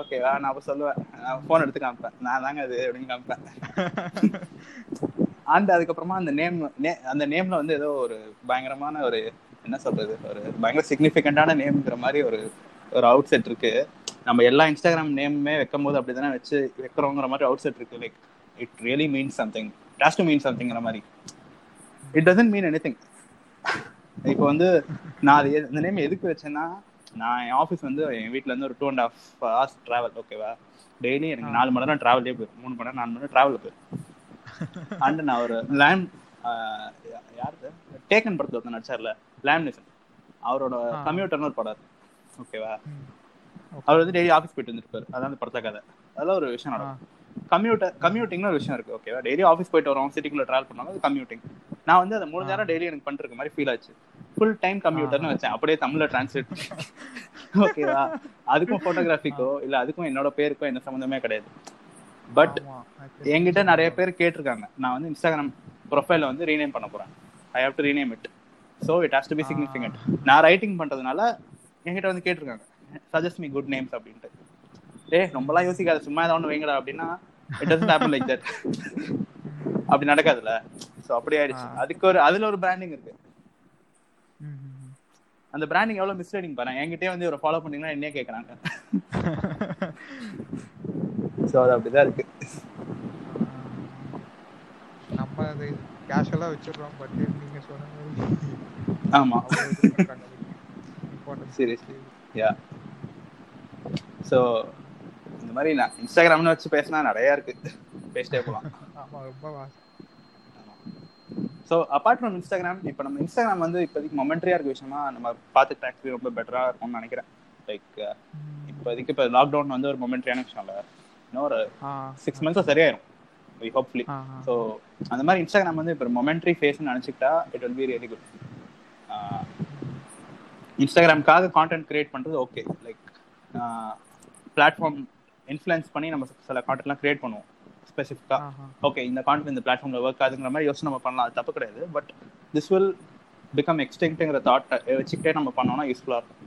ஓகேவா நான் அப்ப சொல்லுவேன். நான் போன் எடுத்து காமிப்பேன். நான் தாங்க அது அப்படின்னு காமிப்பேன். அண்ட் அதுக்கப்புறமா அந்த நேம் அந்த நேம்ல வந்து ஏதோ ஒரு பயங்கரமான ஒரு என்ன சொல்றது ஒரு பயங்கர சிக்னிஃபிகண்டான நேம்ங்கிற மாதிரி ஒரு ஒரு அவுட் செட் இருக்கு. நம்ம எல்லா இன்ஸ்டாகிராம் நேமுமே வைக்கும் போது அப்படிதானே வச்சு வைக்கிறோங்கிற மாதிரி அவுட் செட் இருக்கு like it really means something has to mean சம்திங்கிற மாதிரி. It doesn't mean anything இப்போ வந்து நான் அது இந்த நேம் எதுக்கு வச்சேன்னா நான் என் ஆஃபீஸ் வந்து என் வீட்ல இருந்து ஒரு two and half hours travel ஓகேவா டெய்லி எனக்கு நாலு மணி நேரம் டிராவலே போயிடும். மூணு மணி நேரம் நாலு மணி நேரம் டிராவல் போயிடும். அண்ட் நான் ஒரு லேம் யாரு டேக்கன் படத்துல ஒருத்தன் நடிச்சார்ல லேமினேஷன் அவரோட. கம்ப்யூட்டர்னு ஒரு படம் ஓகேவா அவர் வந்து டெய்லி ஆஃபீஸ் போயிட்டு வந்துருப்பாரு அதான் அந்த படத்த கதை அதெல்லாம் ஒரு விஷயம் நடக்கும். கம்யூட்டர் கம்யூட்டிங்னு ஒரு விஷயம் இருக்கு ஓகேவா டெய்லி ஆஃபீஸ் போயிட்டு வரோம் சிட்டிக்குள்ள டிராவல் பண்ணாலும் அது கம்யூட்டிங் நான் வந்து அதை மூணு நேரம் டெய்லி எனக்கு பண்ணிருக்க மாதிரி ஃபீல் ஆச்சு. ஃபுல் டைம் கம்ப்யூட்டர்னு வச்சேன். அப்படியே தமிழ்ல டிரான்ஸ்லேட் ஓகேவா அதுக்கும் போட்டோகிராஃபிக்கோ இல்ல அதுக்கும் என்னோட பேருக்கோ எந்த சம்மந்தமே கிடையாது. பட் என்கிட்ட நிறைய பேர் கேட்டிருக்காங்க. நான் வந்து இன்ஸ்டாகிராம் ப்ரொஃபைல வந்து ரீநேம் பண்ண போறேன். I have to rename it so it has to be significant நான் ரைட்டிங் பண்றதுனால என்கிட்ட வந்து கேட்டிருக்காங்க. சஜஸ்ட் மீ குட் நேம்ஸ் அப்படின்ட்டு. டேய் ரொம்பலாம் யோசிக்காத. சும்மா ஏதாவது ஒன்று வைங்கடா அப்படின்னா it doesn't happen like that அப்படி நடக்காதுல்ல? ஸோ அப்படி ஆயிடுச்சு. அதுக்கு ஒரு அதுல ஒரு பிராண்டிங் இருக்கு. அந்த பிராண்டிங் எவ்வளவு மிஸ்லீடிங் பாருங்க என்கிட்டயே வந்து ஒரு ஃபாலோ பண்ணீங்கன்னா என்னையே கேட்கறாங்க ஸோ அது அப்படிதான் இருக்கு. நம்ம அதை கேஷுவலா வச்சிடுறோம் பட் நீங்க சொன்ன மாதிரி ஆமா. சீரியஸ்லி யா ஸோ இந்த மாதிரி நான் இன்ஸ்டாகிராம்னு வச்சு பேசினா நிறைய இருக்கு. பேசிட்டே போகலாம் ஸோ அப்பார்ட் ஃப்ரம் இன்ஸ்டாகிராம் இப்போ நம்ம இன்ஸ்டாகிராம் வந்து இப்போதைக்கு மொமெண்ட்ரியா இருக்க விஷயமா நம்ம பார்த்துட்டு ஆக்சுவலி ரொம்ப பெட்டரா இருக்கும்னு நினைக்கிறேன். லைக் இப்போதைக்கு இப்போ லாக்டவுன் வந்து ஒரு மொமெண்ட்ரியான விஷயம் இல்லை. இன்னும் ஒரு சிக்ஸ் மந்த்ஸ் சரியாயிரும். ஹோப்ஃபுல்லி ஆ ஸோ அந்த மாதிரி இன்ஸ்டாகிராம் வந்து இப்போ மொமெண்ட்ரி ஃபேஸ்னு நினச்சிக்கிட்டா it will be really good இன்ஸ்டாகிராம்காக content create பண்ணுறது ஓகே லைக் பிளாட்ஃபார்ம் இன்ஃப்ளூயன்ஸ் பண்ணி நம்ம சில கான்டென்ட்லாம் கிரியேட் பண்ணுவோம் ஸ்பெசிஃபிக்காக. ஓகே இந்த கான்டென்ட் இந்த பிளாட்ஃபார்மில் ஒர்க் ஆகுதுங்கிற மாதிரி யோசனை நம்ம பண்ணலாம் அது தப்பு கிடையாது. பட் திஸ் வில் பிகம் எக்ஸ்டென்ட்டுங்கிற தாட்டை வச்சுக்கிட்டே நம்ம பண்ணோம்னா யூஸ்ஃபுல்லாக இருக்கும்.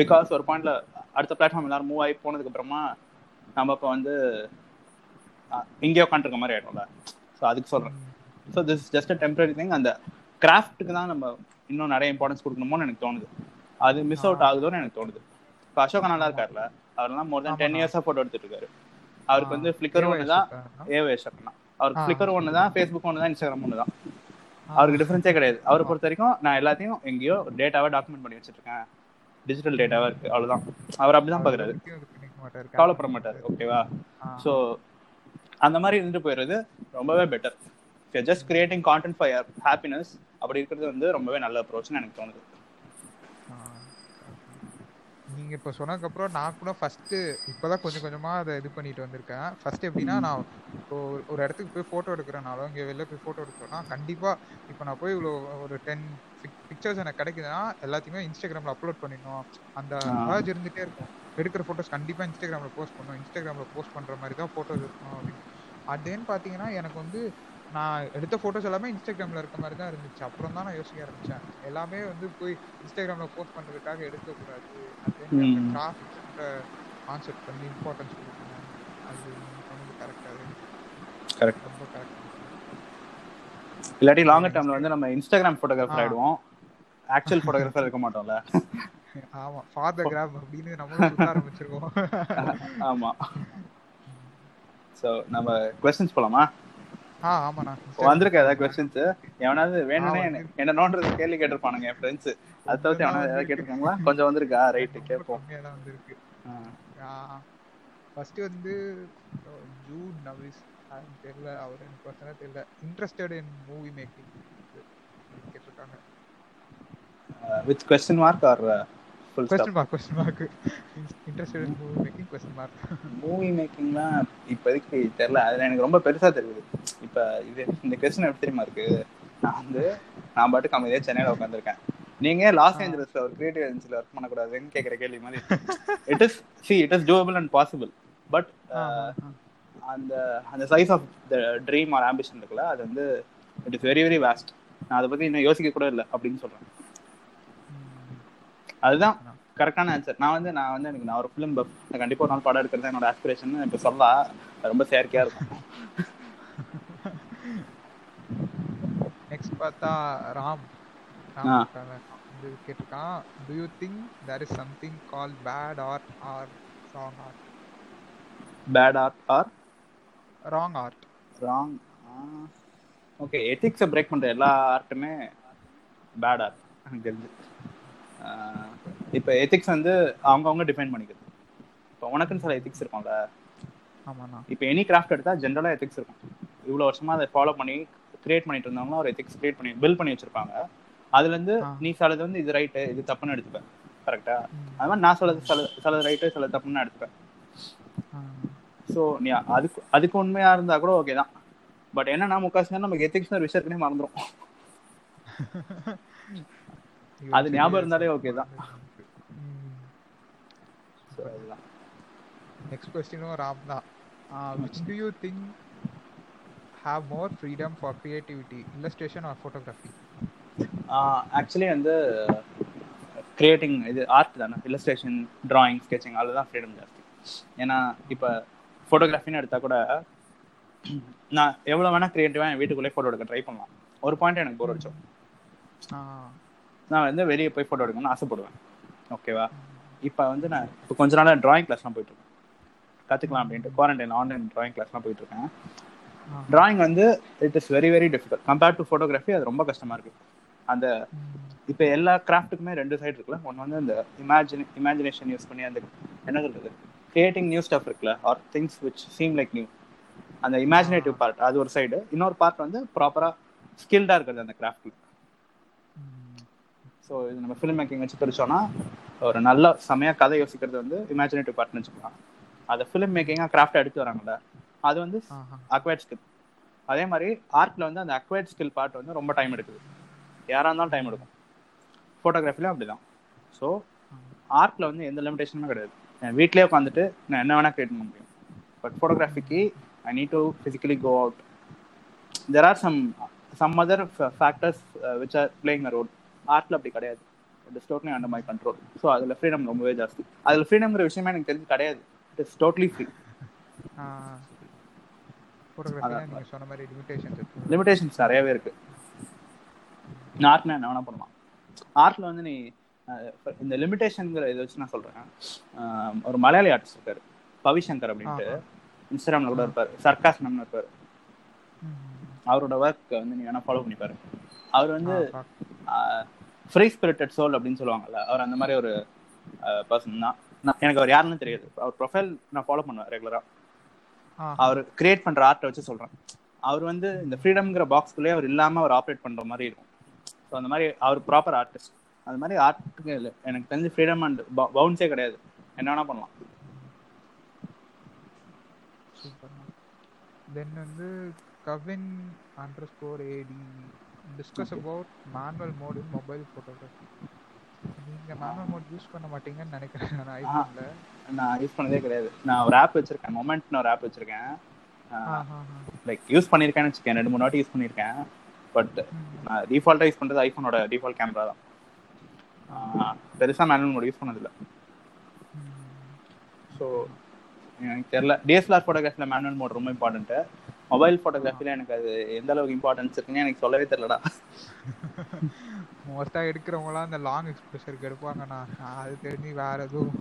பிகாஸ் ஒரு பாயிண்ட்ல அடுத்த பிளாட்ஃபார்ம் எல்லாரும் மூவ் ஆகி போனதுக்கு அப்புறமா நம்ம இப்போ வந்து இங்கே உட்காந்துருக்க மாதிரி ஆயிடும்ல. ஸோ அதுக்கு சொல்கிறேன் so this just a temporary thing அந்த கிராஃப்ட்டுக்கு தான் நம்ம இன்னும் நிறைய இம்பார்ட்டன்ஸ் கொடுக்கணுமோன்னு எனக்கு தோணுது. அது மிஸ் அவுட் ஆகுதோன்னு எனக்கு தோணுது. இப்போ அசோகா நல்லா இருக்கார்ல அவரெல்லாம் மோர் தென் டென் இயர்ஸாக ஃபோட்டோ எடுத்துட்டு இருக்காரு அவருக்கு வந்து ஃப்ளிக்கர் ஒன்று தான் ஏவே சக்கனா அவருக்கு. ஃப்ளிக்கர் ஒன்று தான் ஃபேஸ்புக் ஒன்று தான் இன்ஸ்டாகிராம் ஒன்று தான் அவருக்கு டிஃபரன்ஸே கிடையாது. அவரை பொறுத்த வரைக்கும் நான் எல்லாத்தையும் எங்கேயோ டேட்டாவை டாக்குமெண்ட் பண்ணி வச்சிட்டு இருக்கேன் டிஜிட்டல் டேட்டாவா இருக்கு அவ்வளவுதான். அவர் அப்படிதான் பாக்குறாரு. கவலைப்பட மாட்டாரு ஓகேவா ஸோ அந்த மாதிரி இருந்துட்டு போயிடுறது ரொம்பவே better just creating content for happiness அப்படி இருக்கிறது வந்து ரொம்பவே நல்ல அப்ரோச்னு எனக்கு தோணுது. நீங்க இப்ப சொன்னதுக்கு அப்புறம் நான் கூட ஃபர்ஸ்ட் இப்பதான் கொஞ்சம் கொஞ்சமா அதை இது பண்ணிட்டு வந்திருக்கேன். ஃபர்ஸ்ட் எப்படின்னா நான் இப்போ ஒரு- இடத்துக்கு போய் போட்டோ எடுக்கிறனாலும் இங்க வெளில போய் போட்டோ எடுக்கிறோம்னா கண்டிப்பா இப்போ நான் போய் இவ்வளோ ஒரு டென் பிக்சர்ஸ் எனக்கு கிடைக்குதுன்னா எல்லாத்தையுமே இன்ஸ்டாகிராம்ல அப்லோட் பண்ணிடணும். அந்த urge இருந்துட்டே இருக்கும். எடுக்கிற போட்டோஸ் கண்டிப்பா இன்ஸ்டாகிராம்ல போஸ்ட் பண்ணணும். இன்ஸ்டாகிராம்ல போஸ்ட் பண்ற மாதிரி தான் போட்டோஸ் இருக்கணும் அப்படின்னு. அட் தென் பார்த்தீங்கன்னா எனக்கு வந்து நான் எடுத்த ஃபோட்டோஸ் எல்லாமே இன்ஸ்டாகிராமில் இருக்க மாதிரி தான் இருந்துச்சு. அப்புறம் தான் நான் யோசிக்க ஆரம்பித்தேன் எல்லாமே வந்து போய் இன்ஸ்டாகிராமில் போஸ்ட் பண்ணுறதுக்காக எடுக்கக்கூடாது ம். கிராஃபிக்ஸ்ன்ற கான்செப்ட் வந்து இம்பார்ட்டன்ஸ் கொடுக்கணும். அது சொன்னது கரெக்டாக கரெக்ட் ரொம்ப கரெக்ட் இல்லாட்டி லாங்கர் டைம்ல வந்து நம்ம இன்ஸ்டாகிராம் ஃபோட்டோகிராஃபர். ஆயிடுவோம். ஆக்சுவல் ஃபோட்டோகிராஃபர் இருக்க மாட்டோம்ல. ஆமா ஃபார் த கிராப் அப்படின்னு சுத்த ஆரம்பிச்சிருக்கோம் ஆமா. சோ நம்ம கொஸ்டின்ஸ் போலாமா? வந்திருக்க ஏதாவது கொஸ்டின்ஸ் எவனாவது வேணும்னே என்ன- நோன்றது கேள்வி கேட்டிருப்பானுங்க என் ஃப்ரெண்ட்ஸ் அதை தவிர்த்து எவனாவது ஏதாவது கேட்டிருக்காங்களா? கொஞ்சம் வந்திருக்கா? ரைட்டு கேட்போம். வந்திருக்கு. ஃபர்ஸ்ட் வந்து ஜூட் நவிஸ். தெரியல அவர் எனக்கு பர்சனலாக தெரியல. இன்ட்ரெஸ்டட் இன் மூவி மேக்கிங் கேட்டிருக்காங்க. With question mark or full question mark question mark interested in movie making question mark movie மேக்கிங்லாம் இப்போதைக்கு தெரியல. அதுல எனக்கு ரொம்ப பெருசா தெரியுது. இப்ப இது இந்த கொஸ்டின் எப்படி தெரியுமா இருக்கு? நான் வந்து நான் பாட்டுக்கு அமைதியா சென்னையில உட்காந்துருக்கேன் நீங்க லாஸ் ஏஞ்சலஸ்ல ஒரு கிரியேட்டிவ் ஏஜென்சில ஒர்க் பண்ணக்கூடாதுன்னு கேக்குற கேள்வி மாதிரி it is see it is doable and possible but அந்த அந்த size of the dream or ambition இருக்குல்ல அது வந்து it is very very waste நான் அதை பத்தி இன்னும் யோசிக்க கூட இல்லை அப்படின்னு சொல்றேன். அதுதான் கரெக்டான ஆன்சர் நான் வந்து நான் வந்து எனக்கு நான் ஒரு ஃபிலிம் பஃப் கண்டிப்பா ஒரு நாள் படம் எடுக்கிறது என்னோட ஆஸ்பிரேஷன் இப்போ சொல்ல ரொம்ப செயற்கையா இருக்கும் நெக்ஸ்ட் பார்த்தா ராம். ராம் கேட்டிருக்கான். Do you think there is something call bad art or wrong art bad art or wrong art wrong okay எத்திக்ஸை break பண்ற எல்லா ஆர்ட்டுமே பேட் ஆர்ட் எனக்கு தெரிஞ்சு. இப்போ எத்திக்ஸ் வந்து அவங்கவுங்க டிஃபைன் பண்ணிக்கிறது. இப்போ உனக்குன்னு சில எத்திக்ஸ் இருக்கும்ல. ஆமாண்ணா. இப்போ எனி கிராஃப்ட் எடுத்தா ஜென்ரலாக எத்திக்ஸ் இருக்கும். இவ்வளோ வருஷமா அதை ஃபாலோ பண்ணி கிரியேட் பண்ணிட்டு இருந்தவங்க ஒரு எத்திக்ஸ் கிரியேட் பண்ணி பில் பண்ணி வச்சிருப்பாங்க. அதுல இருந்து. நீ சிலது வந்து இது ரைட்டு இது தப்புன்னு எடுத்துப்பேன். கரெக்டா. அது மாதிரி நான் சிலது சில சிலது ரைட்டு சில தப்புன்னு எடுத்துப்பேன். ஸோ நீ அதுக்கு அதுக்கு உண்மையா இருந்தா கூட ஓகே தான். பட் என்னன்னா முக்காசி நமக்கு எத்திக்ஸ் ஒரு விஷயத்துக்குனே மறந்துடும் அது ஞாபகம் இருந்தாலே okay தான். நெக்ஸ்ட் கொஸ்டினும் ராம் தான். Which do you think have more freedom for creativity illustration or photography actually வந்து கிரியேட்டிங் இது ஆர்ட் தானே. இல்லஸ்ட்ரேஷன் டிராயிங் ஸ்கெச்சிங் அதுதான் ஃப்ரீடம் ஜாஸ்தி. ஏன்னா இப்போ ஃபோட்டோகிராஃபின்னு எடுத்தா கூட நான் எவ்வளோ வேணா கிரியேட்டிவாக என் வீட்டுக்குள்ளே ஃபோட்டோ எடுக்க ட்ரை பண்ணலாம். ஒரு பாயிண்ட் எனக்கு போர் அடிச்சோம் நான் வந்து வெளியே போய் ஃபோட்டோ எடுக்கணும்னு ஆசைப்படுவேன். ஓகேவா இப்போ வந்து நான் இப்போ கொஞ்ச நாளாக டிராயிங் கிளாஸ்லாம் போயிட்டு இருக்கேன். கற்றுக்கலாம் அப்படின்ட்டு குவாரண்டைன் ஆன்லைன் டிராயிங் கிளாஸ்லாம் போயிட்டு இருக்கேன். டிராயிங் வந்து it is very very difficult compared to photography அது ரொம்ப கஷ்டமா இருக்கு. அந்த இப்போ எல்லா கிராஃப்ட்டுக்குமே ரெண்டு சைடு இருக்குல்ல. ஒன்று வந்து இந்த இமேஜின் இமேஜினேஷன் யூஸ் பண்ணி அந்த என்ன சொல்றது? கிரியேட்டிங் நியூ ஸ்டஃப் இருக்குல்ல or things which seem like new அந்த இமேஜினேட்டிவ் பார்ட் அது ஒரு சைடு இன்னொரு பார்ட் வந்து ப்ராப்பரா ஸ்கில்டா இருக்கிறது அந்த கிராஃப்ட்ல ஸோ இது நம்ம ஃபிலிம் மேக்கிங் வச்சு பிரிச்சோம்னா ஒரு நல்ல செமையா கதை யோசிக்கிறது வந்து இமேஜினேட்டிவ் பார்ட்னு வச்சுக்கலாம். அதை ஃபிலிம் மேக்கிங்காக கிராஃப்ட் எடுத்து வராங்கல்ல. அது வந்து அக்வைர்ட் ஸ்கில் அதே மாதிரி ஆர்ட்ல வந்து அந்த அக்வைர்ட் ஸ்கில் பார்ட் வந்து ரொம்ப டைம் எடுக்குது. யாரா இருந்தாலும் டைம் எடுக்கும். ஃபோட்டோகிராஃபிலும் அப்படிதான். ஸோ ஆர்ட்ல வந்து எந்த லிமிடேஷனுமே கிடையாது. என் வீட்லயே உட்காந்துட்டு நான் என்ன வேணா கிரியேட் பண்ண முடியும். But ஃபோட்டோகிராஃபிக்கு I need to physically go out there are some some other factors which are playing a role ஆர்ட்ல அப்படி கிடையாது. It totally under my control so அதில் ஃப்ரீடம் ரொம்பவே ஜாஸ்தி. அதில் ஃப்ரீடம்ங்கிற விஷயமே எனக்கு தெரிஞ்சு கிடையாது. இட் இஸ் டோட்லி ஃப்ரீ ஃபோட்டோகிராஃபில நீங்க சொன்ன மாதிரி லிமிடேஷன்ஸ் இருக்கு. லிமிடேஷன்ஸ் நிறையவே இருக்கு. ஆர்ட்னா என்ன வேணா பண்ணலாம். ஆர்ட்ல வந்து நீ இந்த லிமிடேஷன்ங்கிற இதை வச்சு நான் சொல்றேன். ஒரு மலையாளி ஆர்டிஸ்ட் இருக்காரு. பவிசங்கர் அப்படின்ட்டு. இன்ஸ்டாகிராம்ல கூட இருப்பாரு. சர்க்காஸ்னம்னு இருப்பாரு. அவரோட ஒர்க் வந்து நீ வேணா ஃபாலோ பண்ணி பாரு அவர் வந்து ஃப்ரீ ஸ்பிரிட்டட் சோல் அப்படின்னு சொல்லுவாங்கல்ல அவர் அந்த மாதிரி ஒரு பர்சன் தான். எனக்கு அவர் யாருன்னு தெரியாது. அவர் ப்ரொஃபைல் நான் ஃபாலோ பண்ணுவேன் ரெகுலரா அவர் கிரியேட் பண்ற ஆர்ட்டை வச்சு சொல்றேன். அவர் வந்து இந்த ஃப்ரீடம்ங்கிற பாக்ஸ்குள்ளேயே அவர் இல்லாம அவர் ஆப்ரேட் பண்ற மாதிரி இருக்கும். ஸோ அந்த மாதிரி அவர் ப்ராப்பர் ஆர்டிஸ்ட் அது மாதிரி ஆர்ட்டுக்கு இல்லை. எனக்கு தெரிஞ்சு ஃப்ரீடம் அண்ட் பவுன்ஸே கிடையாது. என்ன வேணா பண்ணலாம். தென் வந்து Kavin underscore AT discuss about manual mode in mobile photography நீங்க மேனுவல் மோட் யூஸ் பண்ண மாட்டீங்கன்னு நினைக்கிறேன். நான் ஐஃபோன்ல நான் யூஸ் பண்ணதே கிடையாது. நான் ஒரு ஆப் வச்சிருக்கேன் மொமெண்ட்னு ஒரு ஆப் வச்சிருக்கேன். லைக் யூஸ் பண்ணியிருக்கேன்னு வச்சுக்கேன் ரெண்டு மூணு வாட்டி யூஸ் பண்ணியிருக்கேன். பட் நான் டிஃபால்ட்டாக யூஸ் பண்ணுறது ஐஃபோனோட டிஃபால்ட் கேமரா தான். பெருசாக மேனுவல் மோட் யூஸ் பண்ணதில்லை. ஸோ எனக்கு தெரியல. டிஎஸ்எல்ஆர் ஃபோட்டோகிராஃபியில் மேனுவல் மோட் ரொம்ப இம்பார்ட்டன்ட்டு மொபைல் ஃபோட்டோகிராஃபியில் எனக்கு அது எந்த அளவுக்கு இம்பார்ட்டன்ஸ் இருக்குன்னு எனக்கு சொல்லவே தெரியலடா. மோஸ்டா எடுக்கிறவங்களாம் அந்த லாங் எக்ஸ்பிரஷருக்கு எடுப்பாங்கண்ணா. அது தெரிஞ்சு வேற எதுவும்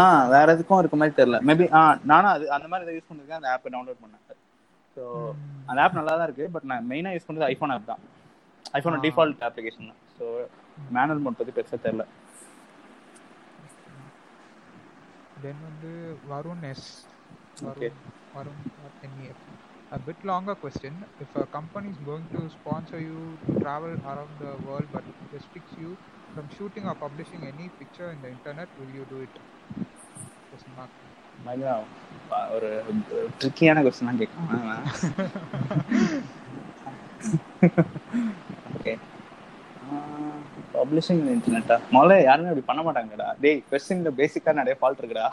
ஆ வேற எதுக்கும் இருக்க மாதிரி தெரியல. மேபி ஆ நானும் அது அந்த மாதிரி இதை யூஸ் பண்ணிருக்கேன். அந்த ஆப்பை டவுன்லோட் பண்ணேன். ஸோ அந்த ஆப் நல்லா தான் இருக்கு. பட் நான் மெயினாக யூஸ் பண்ணுறது ஐஃபோன் ஆப் தான். ஐஃபோன் டிஃபால்ட் அப்ளிகேஷன் தான். ஸோ மேனுவல் மோட் பற்றி பெருசாக தெரியல. தென் வந்து Varun S. Varun Varun NEF A bit longer question. If a company is going to sponsor you to travel around the world but restricts you from shooting or publishing any picture in the internet, will you do it? Question mark. ஒரு ட்ரிக்கியான question தான் கேட்கணும் okay publishing இன்டர்நெட்டா முதல்ல யாருமே அப்படி பண்ண மாட்டாங்கடா டேய் கொஸ்டின்ல பேசிக்கா நிறைய ஃபால்ட் இருக்குடா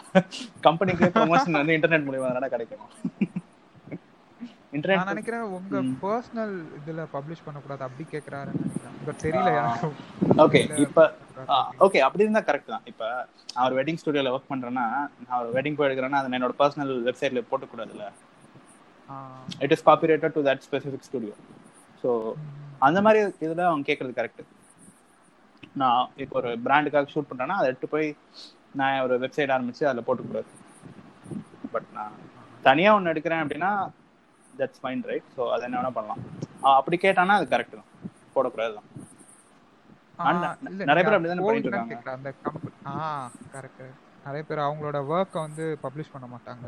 கம்பெனிக்கு ப்ரொமோஷன் வந்து இன்டர்நெட் மூலியமா தானே கிடைக்கும் நான் நினைக்கிறேன் உங்க. பர்சனல் இதுல பப்ளிஷ் பண்ணக்கூடாது அப்படி கேக்குறாருன்னு நினைக்கிறேன். பட் தெரியல. எனக்கு ஓகே இப்ப ஓகே அப்படி இருந்தா கரெக்ட் தான். இப்ப நான் ஒரு வெட்டிங் ஸ்டுடியோல ஒர்க் பண்றேன்னா நான் ஒரு வெட்டிங் போய் எடுக்கிறேன்னா அதை என்னோட பர்சனல் வெப்சைட்ல போட்டக்கூடாதுல்ல? ஆ. It is copyrighted to that specific studio so அந்த மாதிரி இதுல அவங்க கேட்கறது கரெக்ட் நான் இப்போ ஒரு பிராண்டுக்காக ஷூட் பண்றேன்னா அதை எடுத்து போய் நான் ஒரு வெப்சைட் ஆரம்பிச்சு அதில் போட்டுக்கூடாது பட் நான் தனியா ஒன்று எடுக்கிறேன் அப்படின்னா தட்ஸ் ஃபைன் ரைட் ஸோ அதை என்ன வேணா பண்ணலாம் அப்படி கேட்டானா அது கரெக்ட் தான் போடக்கூடாது தான் நிறைய பேர் அப்படிதானே பண்ணிட்டு இருக்காங்க. கேக்குறேன். அந்த கம்பெனி ஆ கரெக்ட் நிறைய பேர் அவங்களோட ஒர்க்கை வந்து பப்ளிஷ் பண்ண மாட்டாங்க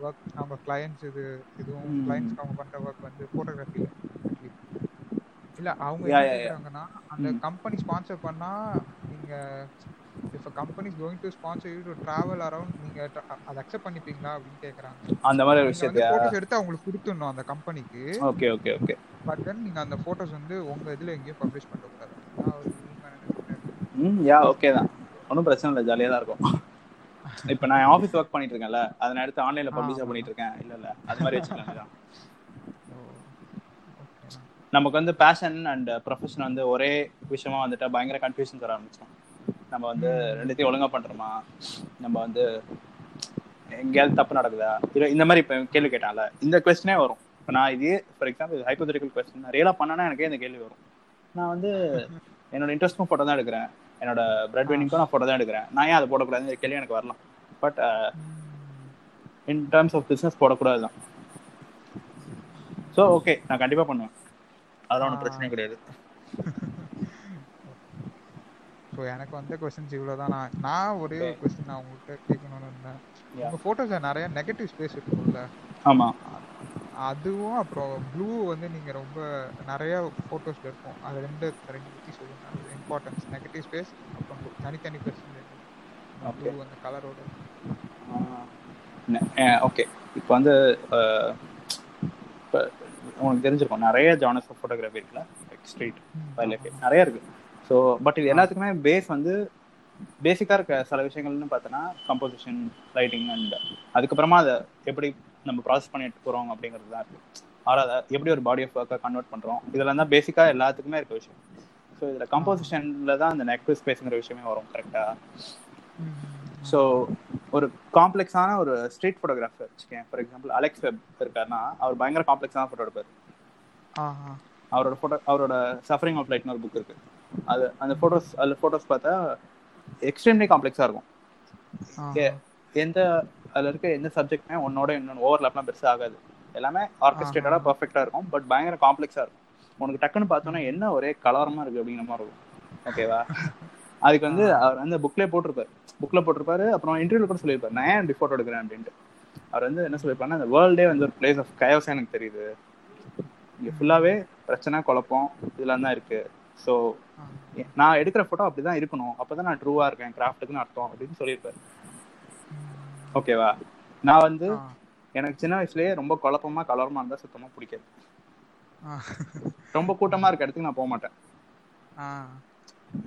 ஒர்க் அவங்க கிளையன்ட்ஸ் இது இதுவும் ம். கிளையன்ட்ஸ்க்கு அவங்க பண்ற ஒர்க் வந்து போட்டோகிராஃபி இல்ல அவங்க என்ன. கேக்குறாங்கன்னா அந்த. கம்பெனி ஸ்பான்சர் பண்ணா நீங்க if company is going to sponsor you to travel around நீங்க அதை அக்செப்ட் பண்ணிப்பீங்களா அப்படின்னு கேக்குறாங்க. அந்த மாதிரி ஒரு விஷயத்தையா போட்டோஸ் எடுத்து அவங்களுக்கு கொடுத்துடணும் அந்த கம்பெனிக்கு okay okay okay but then நீங்க அந்த போட்டோஸ் வந்து உங்க இதுல எங்கேயும் பப்ளிஷ் உண்மையான நினைக்கிறேன். ம் யா ஓகே தான். ஒன்றும் பிரச்சனை இல்லை ஜாலியாக தான் இருக்கும். இப்போ நான் ஆஃபீஸ் ஒர்க் பண்ணிட்டு இருக்கேன்ல அதை நான் எடுத்து ஆன்லைனில் பப்ளிஷாக பண்ணிட்டு இருக்கேன் இல்லை இல்லை அது மாதிரி வச்சுக்கலாம் நமக்கு வந்து பேஷன் அண்ட் ப்ரொஃபஷன் வந்து ஒரே விஷயமா வந்துட்டா பயங்கர கன்ஃபியூஷன் தர ஆரம்பிச்சோம் நம்ம வந்து ரெண்டுத்தையும் ஒழுங்கா பண்றோமா? நம்ம வந்து எங்கேயாவது தப்பு நடக்குதா? இல்ல இந்த மாதிரி இப்போ கேள்வி கேட்டால இந்த கொஸ்டினே வரும். இப்போ நான் இதே ஃபார் எக்ஸாம்பிள் ஹைப்போதெட்டிக்கல் கொஸ்டின் ரியலாக பண்ணனா எனக்கே இந்த கேள்வி வரும். நான் வந்து என்னோட இன்ட்ரெஸ்ட்டும் ஃபோட்டோ தான் எடுக்கிறேன். என்னோட பிரெட் வெட்டிங்க்கும் நான் ஃபோட்டோ தான் எடுக்கிறேன். நான் ஏன் அதை போடக்கூடாதுன்னு கேள்வி எனக்கு வரலாம். But in terms of business போடக்கூடாது தான் ஸோ ஓகே நான் கண்டிப்பாக பண்ணுவேன். அதெல்லாம் ஒன்றும் பிரச்சனையும் கிடையாது. ஸோ எனக்கு வந்த கொஸ்டின்ஸ் இவ்வளோ தான். நான் நான் ஒரே ஒரு கொஸ்டின் நான் உங்கள்கிட்ட கேட்கணும்னு இருந்தேன். உங்கள் ஃபோட்டோஸில் நிறைய நெகட்டிவ் ஸ்பேஸ் இருக்கும்ல. ஆமா. அதுவும் அப்புறம் ப்ளூ வந்து நீங்கள் ரொம்ப நிறைய ஃபோட்டோஸில் இருக்கும். அது ரெண்டு ரெண்டு பற்றி சொல்லுங்க அது இம்பார்ட்டன்ஸ் நெகட்டிவ் ஸ்பேஸ் அப்புறம். தனித்தனி பெர்சன்டேஜ் ப்ளூ. அந்த கலரோட ஓகே இப்போ வந்து இப்போ உனக்கு தெரிஞ்சிருக்கும். நிறைய ஜானர்ஸ் ஆஃப் ஃபோட்டோகிராஃபி இருக்குல்ல? ஸ்ட்ரீட் நிறைய இருக்கு. ஸோ பட் இது எல்லாத்துக்குமே பேஸ் வந்து பேசிக்காக இருக்க சில விஷயங்கள்னு பார்த்தோன்னா கம்போசிஷன் லைட்டிங் அண்ட் அதுக்கப்புறமா அதை எப்படி நம்ம ப்ராசஸ் பண்ணிட்டு போகிறோம் அப்படிங்கிறது தான் இருக்கு. ஆறு அதை எப்படி ஒரு பாடி ஆஃப் ஒர்க்கை கன்வெர்ட் பண்ணுறோம் இதெல்லாம் தான் பேசிக்காக எல்லாத்துக்குமே இருக்க விஷயம். ஸோ இதில் கம்போசிஷனில் தான் அந்த நெக்வ் ஸ்பேஸுங்கிற விஷயமே வரும் கரெக்டாக ஸோ ஒரு காம்ப்ளெக்ஸான ஒரு ஸ்ட்ரீட் ஃபோட்டோகிராஃபர் வச்சுக்கேன். ஃபார் எக்ஸாம்பிள் அலெக்ஸ் வெப் இருக்காருன்னா அவர் பயங்கர காம்ப்ளெக்ஸான ஃபோட்டோ எடுப்பார். அவரோட ஃபோட்டோ அவரோட சஃபரிங் ஆஃப் லைட்னு ஒரு புக் இருக்கு. அது அந்த ஃபோட்டோஸ் அதில் ஃபோட்டோஸ் பார்த்தா எக்ஸ்ட்ரீம்லி காம்ப்ளெக்ஸாக இருக்கும். எ- எந்த அதில் இருக்க எந்த சப்ஜெக்ட்மே உன்னோட இன்னொன்று ஓவர்லாப்லாம் பெருசாக ஆகாது. எல்லாமே ஆர்கெஸ்ட்ரேட்டடாக பர்ஃபெக்டாக இருக்கும் பட் பயங்கர காம்ப்ளெக்ஸாக இருக்கும். உனக்கு டக்குன்னு பார்த்தோன்னா என்ன ஒரே கலவரமாக இருக்குது அப்படிங்கிற மாதிரி இருக்கும். ஓகேவா அதுக்கு வந்து அவர் வந்து புக்லேயே போட்டிருப்பாரு. புக்கில் போட்டிருப்பாரு அப்புறம் இன்டர்வியூ கூட சொல்லியிருப்பாரு. நான் ஏன் ஃபோட்டோ எடுக்கிறேன்? அப்படின்ட்டு. அவர் வந்து என்ன சொல்லியிருப்பாருன்னா அந்த வேர்ல்டே வந்து ஒரு பிளேஸ் ஆஃப் கயோஸ் எனக்கு தெரியுது. இங்கே ஃபுல்லாகவே பிரச்சனை குழப்பம் இதெல்லாம் தான் இருக்கு. ஸோ நான் எடுக்கிற ஃபோட்டோ அப்படிதான் இருக்கணும். அப்பதான் நான் ட்ரூவா இருக்கேன். கிராஃப்ட்டுக்குன்னு அர்த்தம் அப்படின்னு சொல்லியிருப்பாரு ஓகேவா? நான் வந்து எனக்கு சின்ன வயசுலயே ரொம்ப குழப்பமா கலவரமா இருந்தா சுத்தமா பிடிக்காது. ரொம்ப கூட்டமா இருக்க இடத்துக்கு நான் போக மாட்டேன்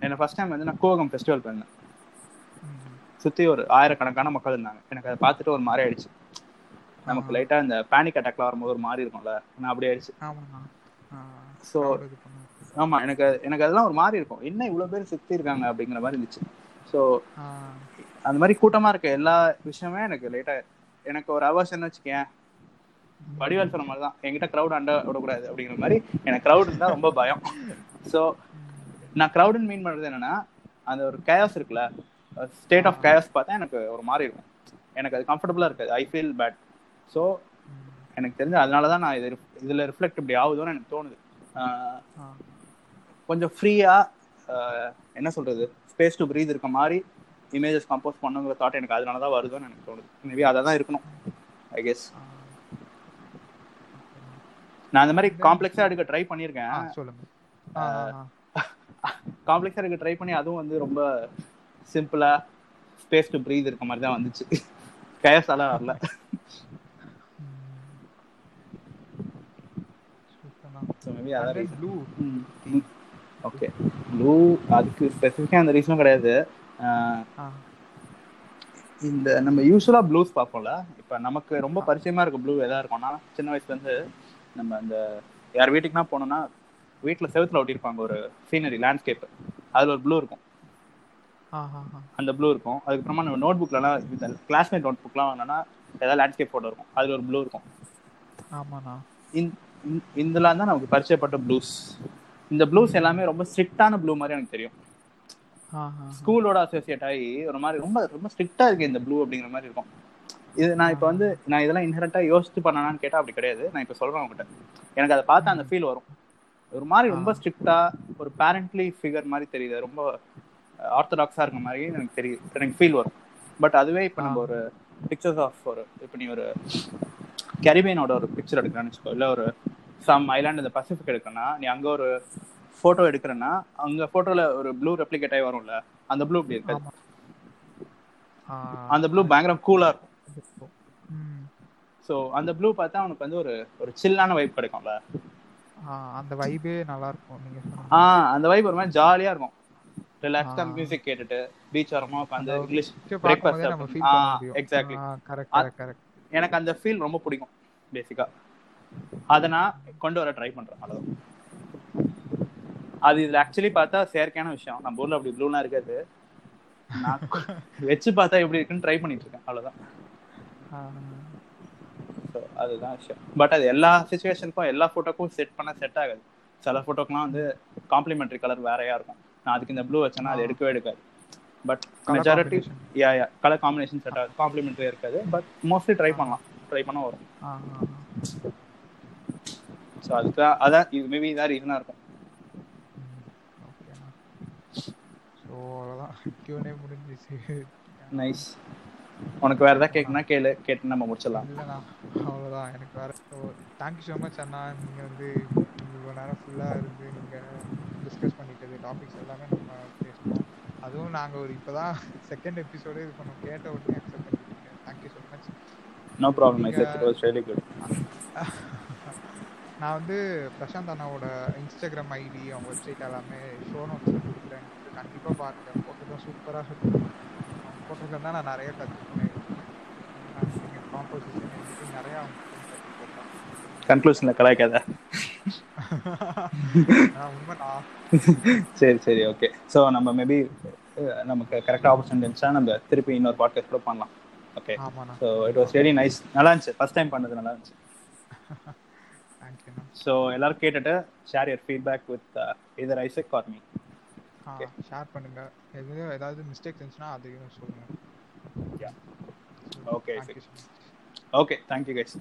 என்ன ஃபர்ஸ்ட் டைம் வந்து நான் கூவகம் ஃபெஸ்டிவல் போயிருந்தேன். சுத்தி ஒரு ஆயிரக்கணக்கான மக்கள் இருந்தாங்க. எனக்கு அதை பார்த்துட்டு ஒரு மாதிரி ஆயிடுச்சு. நமக்கு லைட்டா இந்த பேனிக் அட்டாக்ல வரும்போது ஒரு மாதிரி இருக்கும்ல. நான் அப்படி ஆயிடுச்சு. ஸோ ஆமா எனக்கு எனக்கு அதெல்லாம் ஒரு மாதிரி இருக்கும். என்ன இவ்வளவு பேர் சுத்தி இருக்காங்க அப்படிங்கிற மாதிரி இருந்துச்சு. ஸோ அந்த மாதிரி கூட்டமா இருக்க எல்லா விஷயமே எனக்கு லேட்டா எனக்கு ஒரு அவர்ஷன் வச்சுக்கேன் வடிவேல் சொன்ன மாதிரி தான் என்கிட்ட க்ரௌட் அண்ட விடக்கூடாது அப்படிங்கிற மாதிரி எனக்கு க்ரௌட் இருந்தா ரொம்ப பயம். ஸோ நான் க்ரௌடுன்னு மீன் பண்றது என்னன்னா அந்த ஒரு கேஸ் இருக்குல்ல ஸ்டேட் ஆஃப் கேஸ் பார்த்தா எனக்கு ஒரு மாதிரி இருக்கும். எனக்கு அது கம்ஃபர்டபுளா இருக்காது. ஐ ஃபீல் பேட் ஸோ எனக்கு தெரிஞ்சு அதனால தான் நான் இது இதுல ரிஃப்ளெக்ட் இப்படி ஆகுதோன்னு எனக்கு தோணுது. கொஞ்சம் ஃப்ரீயா என்ன சொல்றது ஸ்பேஸ் டு பிரீத் இருக்க மாதிரி இமேஜஸ் கம்போஸ் பண்ணுங்கிற தாட் எனக்கு அதனால தான் வருதோன்னு எனக்கு தோணுது. மேபி அதை தான் இருக்கணும் ஐ கெஸ். நான் அந்த மாதிரி காம்ப்ளெக்ஸா எடுக்க ட்ரை பண்ணியிருக்கேன். சொல்லுங்க. ஆ, ஆ, ஆ. காம்ப்ளெக்ஸா எடுக்க ட்ரை பண்ணி அதுவும் வந்து ரொம்ப சிம்பிளா ஸ்பேஸ் டு பிரீத் இருக்க மாதிரி தான் வந்துச்சு. கயசால வரல. ஸோ மேபி அதான் ஓகே ப்ளூ அதுக்கு ஸ்பெசிஃபிக்காக அந்த ரீசனும் கிடையாது. இந்த நம்ம யூஸ்வலா ப்ளூஸ் பார்ப்போம்ல. இப்போ நமக்கு ரொம்ப பரிச்சயமா இருக்க ப்ளூ எதா இருக்கும்னா சின்ன வயசுல இருந்து நம்ம அந்த யார் வீட்டுக்குனா போனோம்னா வீட்டில் செவுத்துல ஒட்டியிருப்பாங்க ஒரு சீனரி லேண்ட்ஸ்கேப் அதுல ஒரு ப்ளூ இருக்கும். அந்த ப்ளூ இருக்கும். அதுக்கப்புறமா நம்ம நோட் புக்லலாம் இந்த கிளாஸ்மேட் நோட் புக்லாம் வாங்கினோம்னா ஏதாவது லேண்ட்ஸ்கேப் ஃபோட்டோ இருக்கும். அதுல ஒரு ப்ளூ இருக்கும். ஆமாண்ணா. இந்த- இந்த- இதெல்லாம் தான் நமக்கு பரிச்சயப்பட்ட ப்ளூஸ் இந்த ப்ளூஸ் எல்லாமே ரொம்ப ஸ்ட்ரிக்டான ப்ளூ மாதிரி எனக்கு தெரியும். ஸ்கூலோட அசோசியேட் ஆகி ஒரு மாதிரி ரொம்ப ரொம்ப ஸ்ட்ரிக்டா இருக்கு இந்த ப்ளூ அப்படிங்கிற மாதிரி இருக்கும். இது நான் இப்போ வந்து நான் இதெல்லாம் இன்ஹரண்டா யோசிச்சு பண்ணனான்னு கேட்டா அப்படி கிடையாது. நான் இப்போ சொல்றேன் உங்ககிட்ட. எனக்கு அதை பார்த்தா அந்த ஃபீல் வரும். ஒரு மாதிரி ரொம்ப ஸ்ட்ரிக்டா ஒரு பேரண்ட்லி ஃபிகர் மாதிரி தெரியுது. ரொம்ப ஆர்த்தடாக்ஸா இருக்க மாதிரி எனக்கு தெரியுது. எனக்கு ஃபீல் வரும். பட் அதுவே இப்போ நம்ம ஒரு பிக்சர்ஸ் ஆஃப் ஒரு இப்போ நீ ஒரு கரிபியனோட ஒரு பிக்சர் எடுக்கிறேன்னு வச்சுக்கோ இல்லை ஒரு சம் ஐலாண்ட் இந்த பசிபிக் எடுக்கிறேன்னா நீ அங்க ஒரு போட்டோ எடுக்கிறேன்னா அங்க போட்டோல ஒரு ப்ளூ ரெப்ளிகேட் ஆகி வரும்ல அந்த ப்ளூ இப்படி இருக்காது. அந்த ப்ளூ பயங்கர கூலா இருக்கும். ஸோ அந்த ப்ளூ பார்த்தா அவனுக்கு வந்து ஒரு ஒரு சில்லான வைப் கிடைக்கும்ல. அந்த வைபே நல்லா இருக்கும் நீங்க ஆ அந்த வைப் ஒரு மாதிரி ஜாலியா இருக்கும். ரிலாக்ஸ்டா மியூசிக் கேட்டுட்டு பீச் வரமா உட்காந்து இங்கிலீஷ் முடியும். எக்ஸாக்ட்லி கரெக்ட் கரெக்ட் எனக்கு அந்த ஃபீல் ரொம்ப பிடிக்கும் பேசிக்கா அதை நான் கொண்டு வர ட்ரை பண்றேன் அவ்வளவுதான். அது இதுல ஆக்சுவலி பார்த்தா செயற்கையான விஷயம். நம்ம ஊர்ல அப்படி ப்ளூலாம் இருக்காது. நான் வச்சு பார்த்தா எப்படி இருக்குன்னு ட்ரை பண்ணிட்டு இருக்கேன் அவ்வளவுதான். அதுதான் விஷயம். பட் அது எல்லா சுச்சுவேஷனுக்கும் எல்லா ஃபோட்டோக்கும் செட் பண்ண செட் ஆகாது. சில ஃபோட்டோக்கெல்லாம் வந்து காம்ப்ளிமெண்ட்ரி கலர் வேறையா இருக்கும். நான் அதுக்கு இந்த ப்ளூ வச்சேன்னா அது எடுக்கவே எடுக்காது. But majority. Yeah yeah colour combination set ஆகுது. காம்ப்ளிமெண்ட்ரியா இருக்காது. பட் மோஸ்ட்லி ட்ரை பண்ணலாம். ட்ரை பண்ண வரும். ஸோ அதுக்கு அதான் இது மேபி இதான் ரீசனாக இருக்கும். ஸோ அவ்வளோதான் கியூனே முடிஞ்சிச்சு. நைஸ் உனக்கு வேற ஏதாவது கேட்கணும்னா கேளு. கேட்டு நம்ம முடிச்சிடலாம். இல்லைண்ணா அவ்வளோதான் எனக்கு வேற தேங்க்யூ ஸோ மச் அண்ணா. நீங்கள் வந்து இவ்வளோ நேரம் ஃபுல்லாக இருந்து நீங்கள் டிஸ்கஸ் பண்ணிட்டது டாபிக்ஸ் எல்லாமே நம்ம பேசணும் அதுவும் நாங்கள் ஒரு இப்போ தான் செகண்ட் எபிசோடே இது பண்ணோம். கேட்ட உடனே அக்செப்ட் பண்ணிட்டீங்க thank you so much no problem it was really good நான் வந்து பிரசாந்த் அண்ணாவோட இன்ஸ்டாகிராம் ஐடி அவங்க வெப்சைட் எல்லாமே ஷோ நோட்ஸில் கொடுக்குறேன். கண்டிப்பாக பாருங்கள் ஃபோட்டோ தான் சூப்பராக இருக்கும் அவங்க ஃபோட்டோஸ் தான் நான் நிறைய கற்றுக்கிட்டேன் நீங்கள் காம்போசிஷன் நிறையா கன்க்ளூஷனில் கலாய்க்காத. சரி சரி ஓகே ஸோ நம்ம மேபி நமக்கு கரெக்டாக ஆப்பர்ச்சுனிட்டி இருந்துச்சா நம்ம திருப்பி இன்னொரு பாட்காஸ்ட் கூட பண்ணலாம். Okay so it was very nice நல்லா இருந்துச்சு. ஃபர்ஸ்ட் டைம் பண்ணது நல்லா இருந்துச்சு. ஸோ எல்லாரும் கேட்டுட்டு share your feedback with either Isaac or me share பண்ணுங்கள் எதுவும் ஏதாவது மிஸ்டேக்ஸ் இருந்துச்சுன்னா அதையும் so much okay thank you guys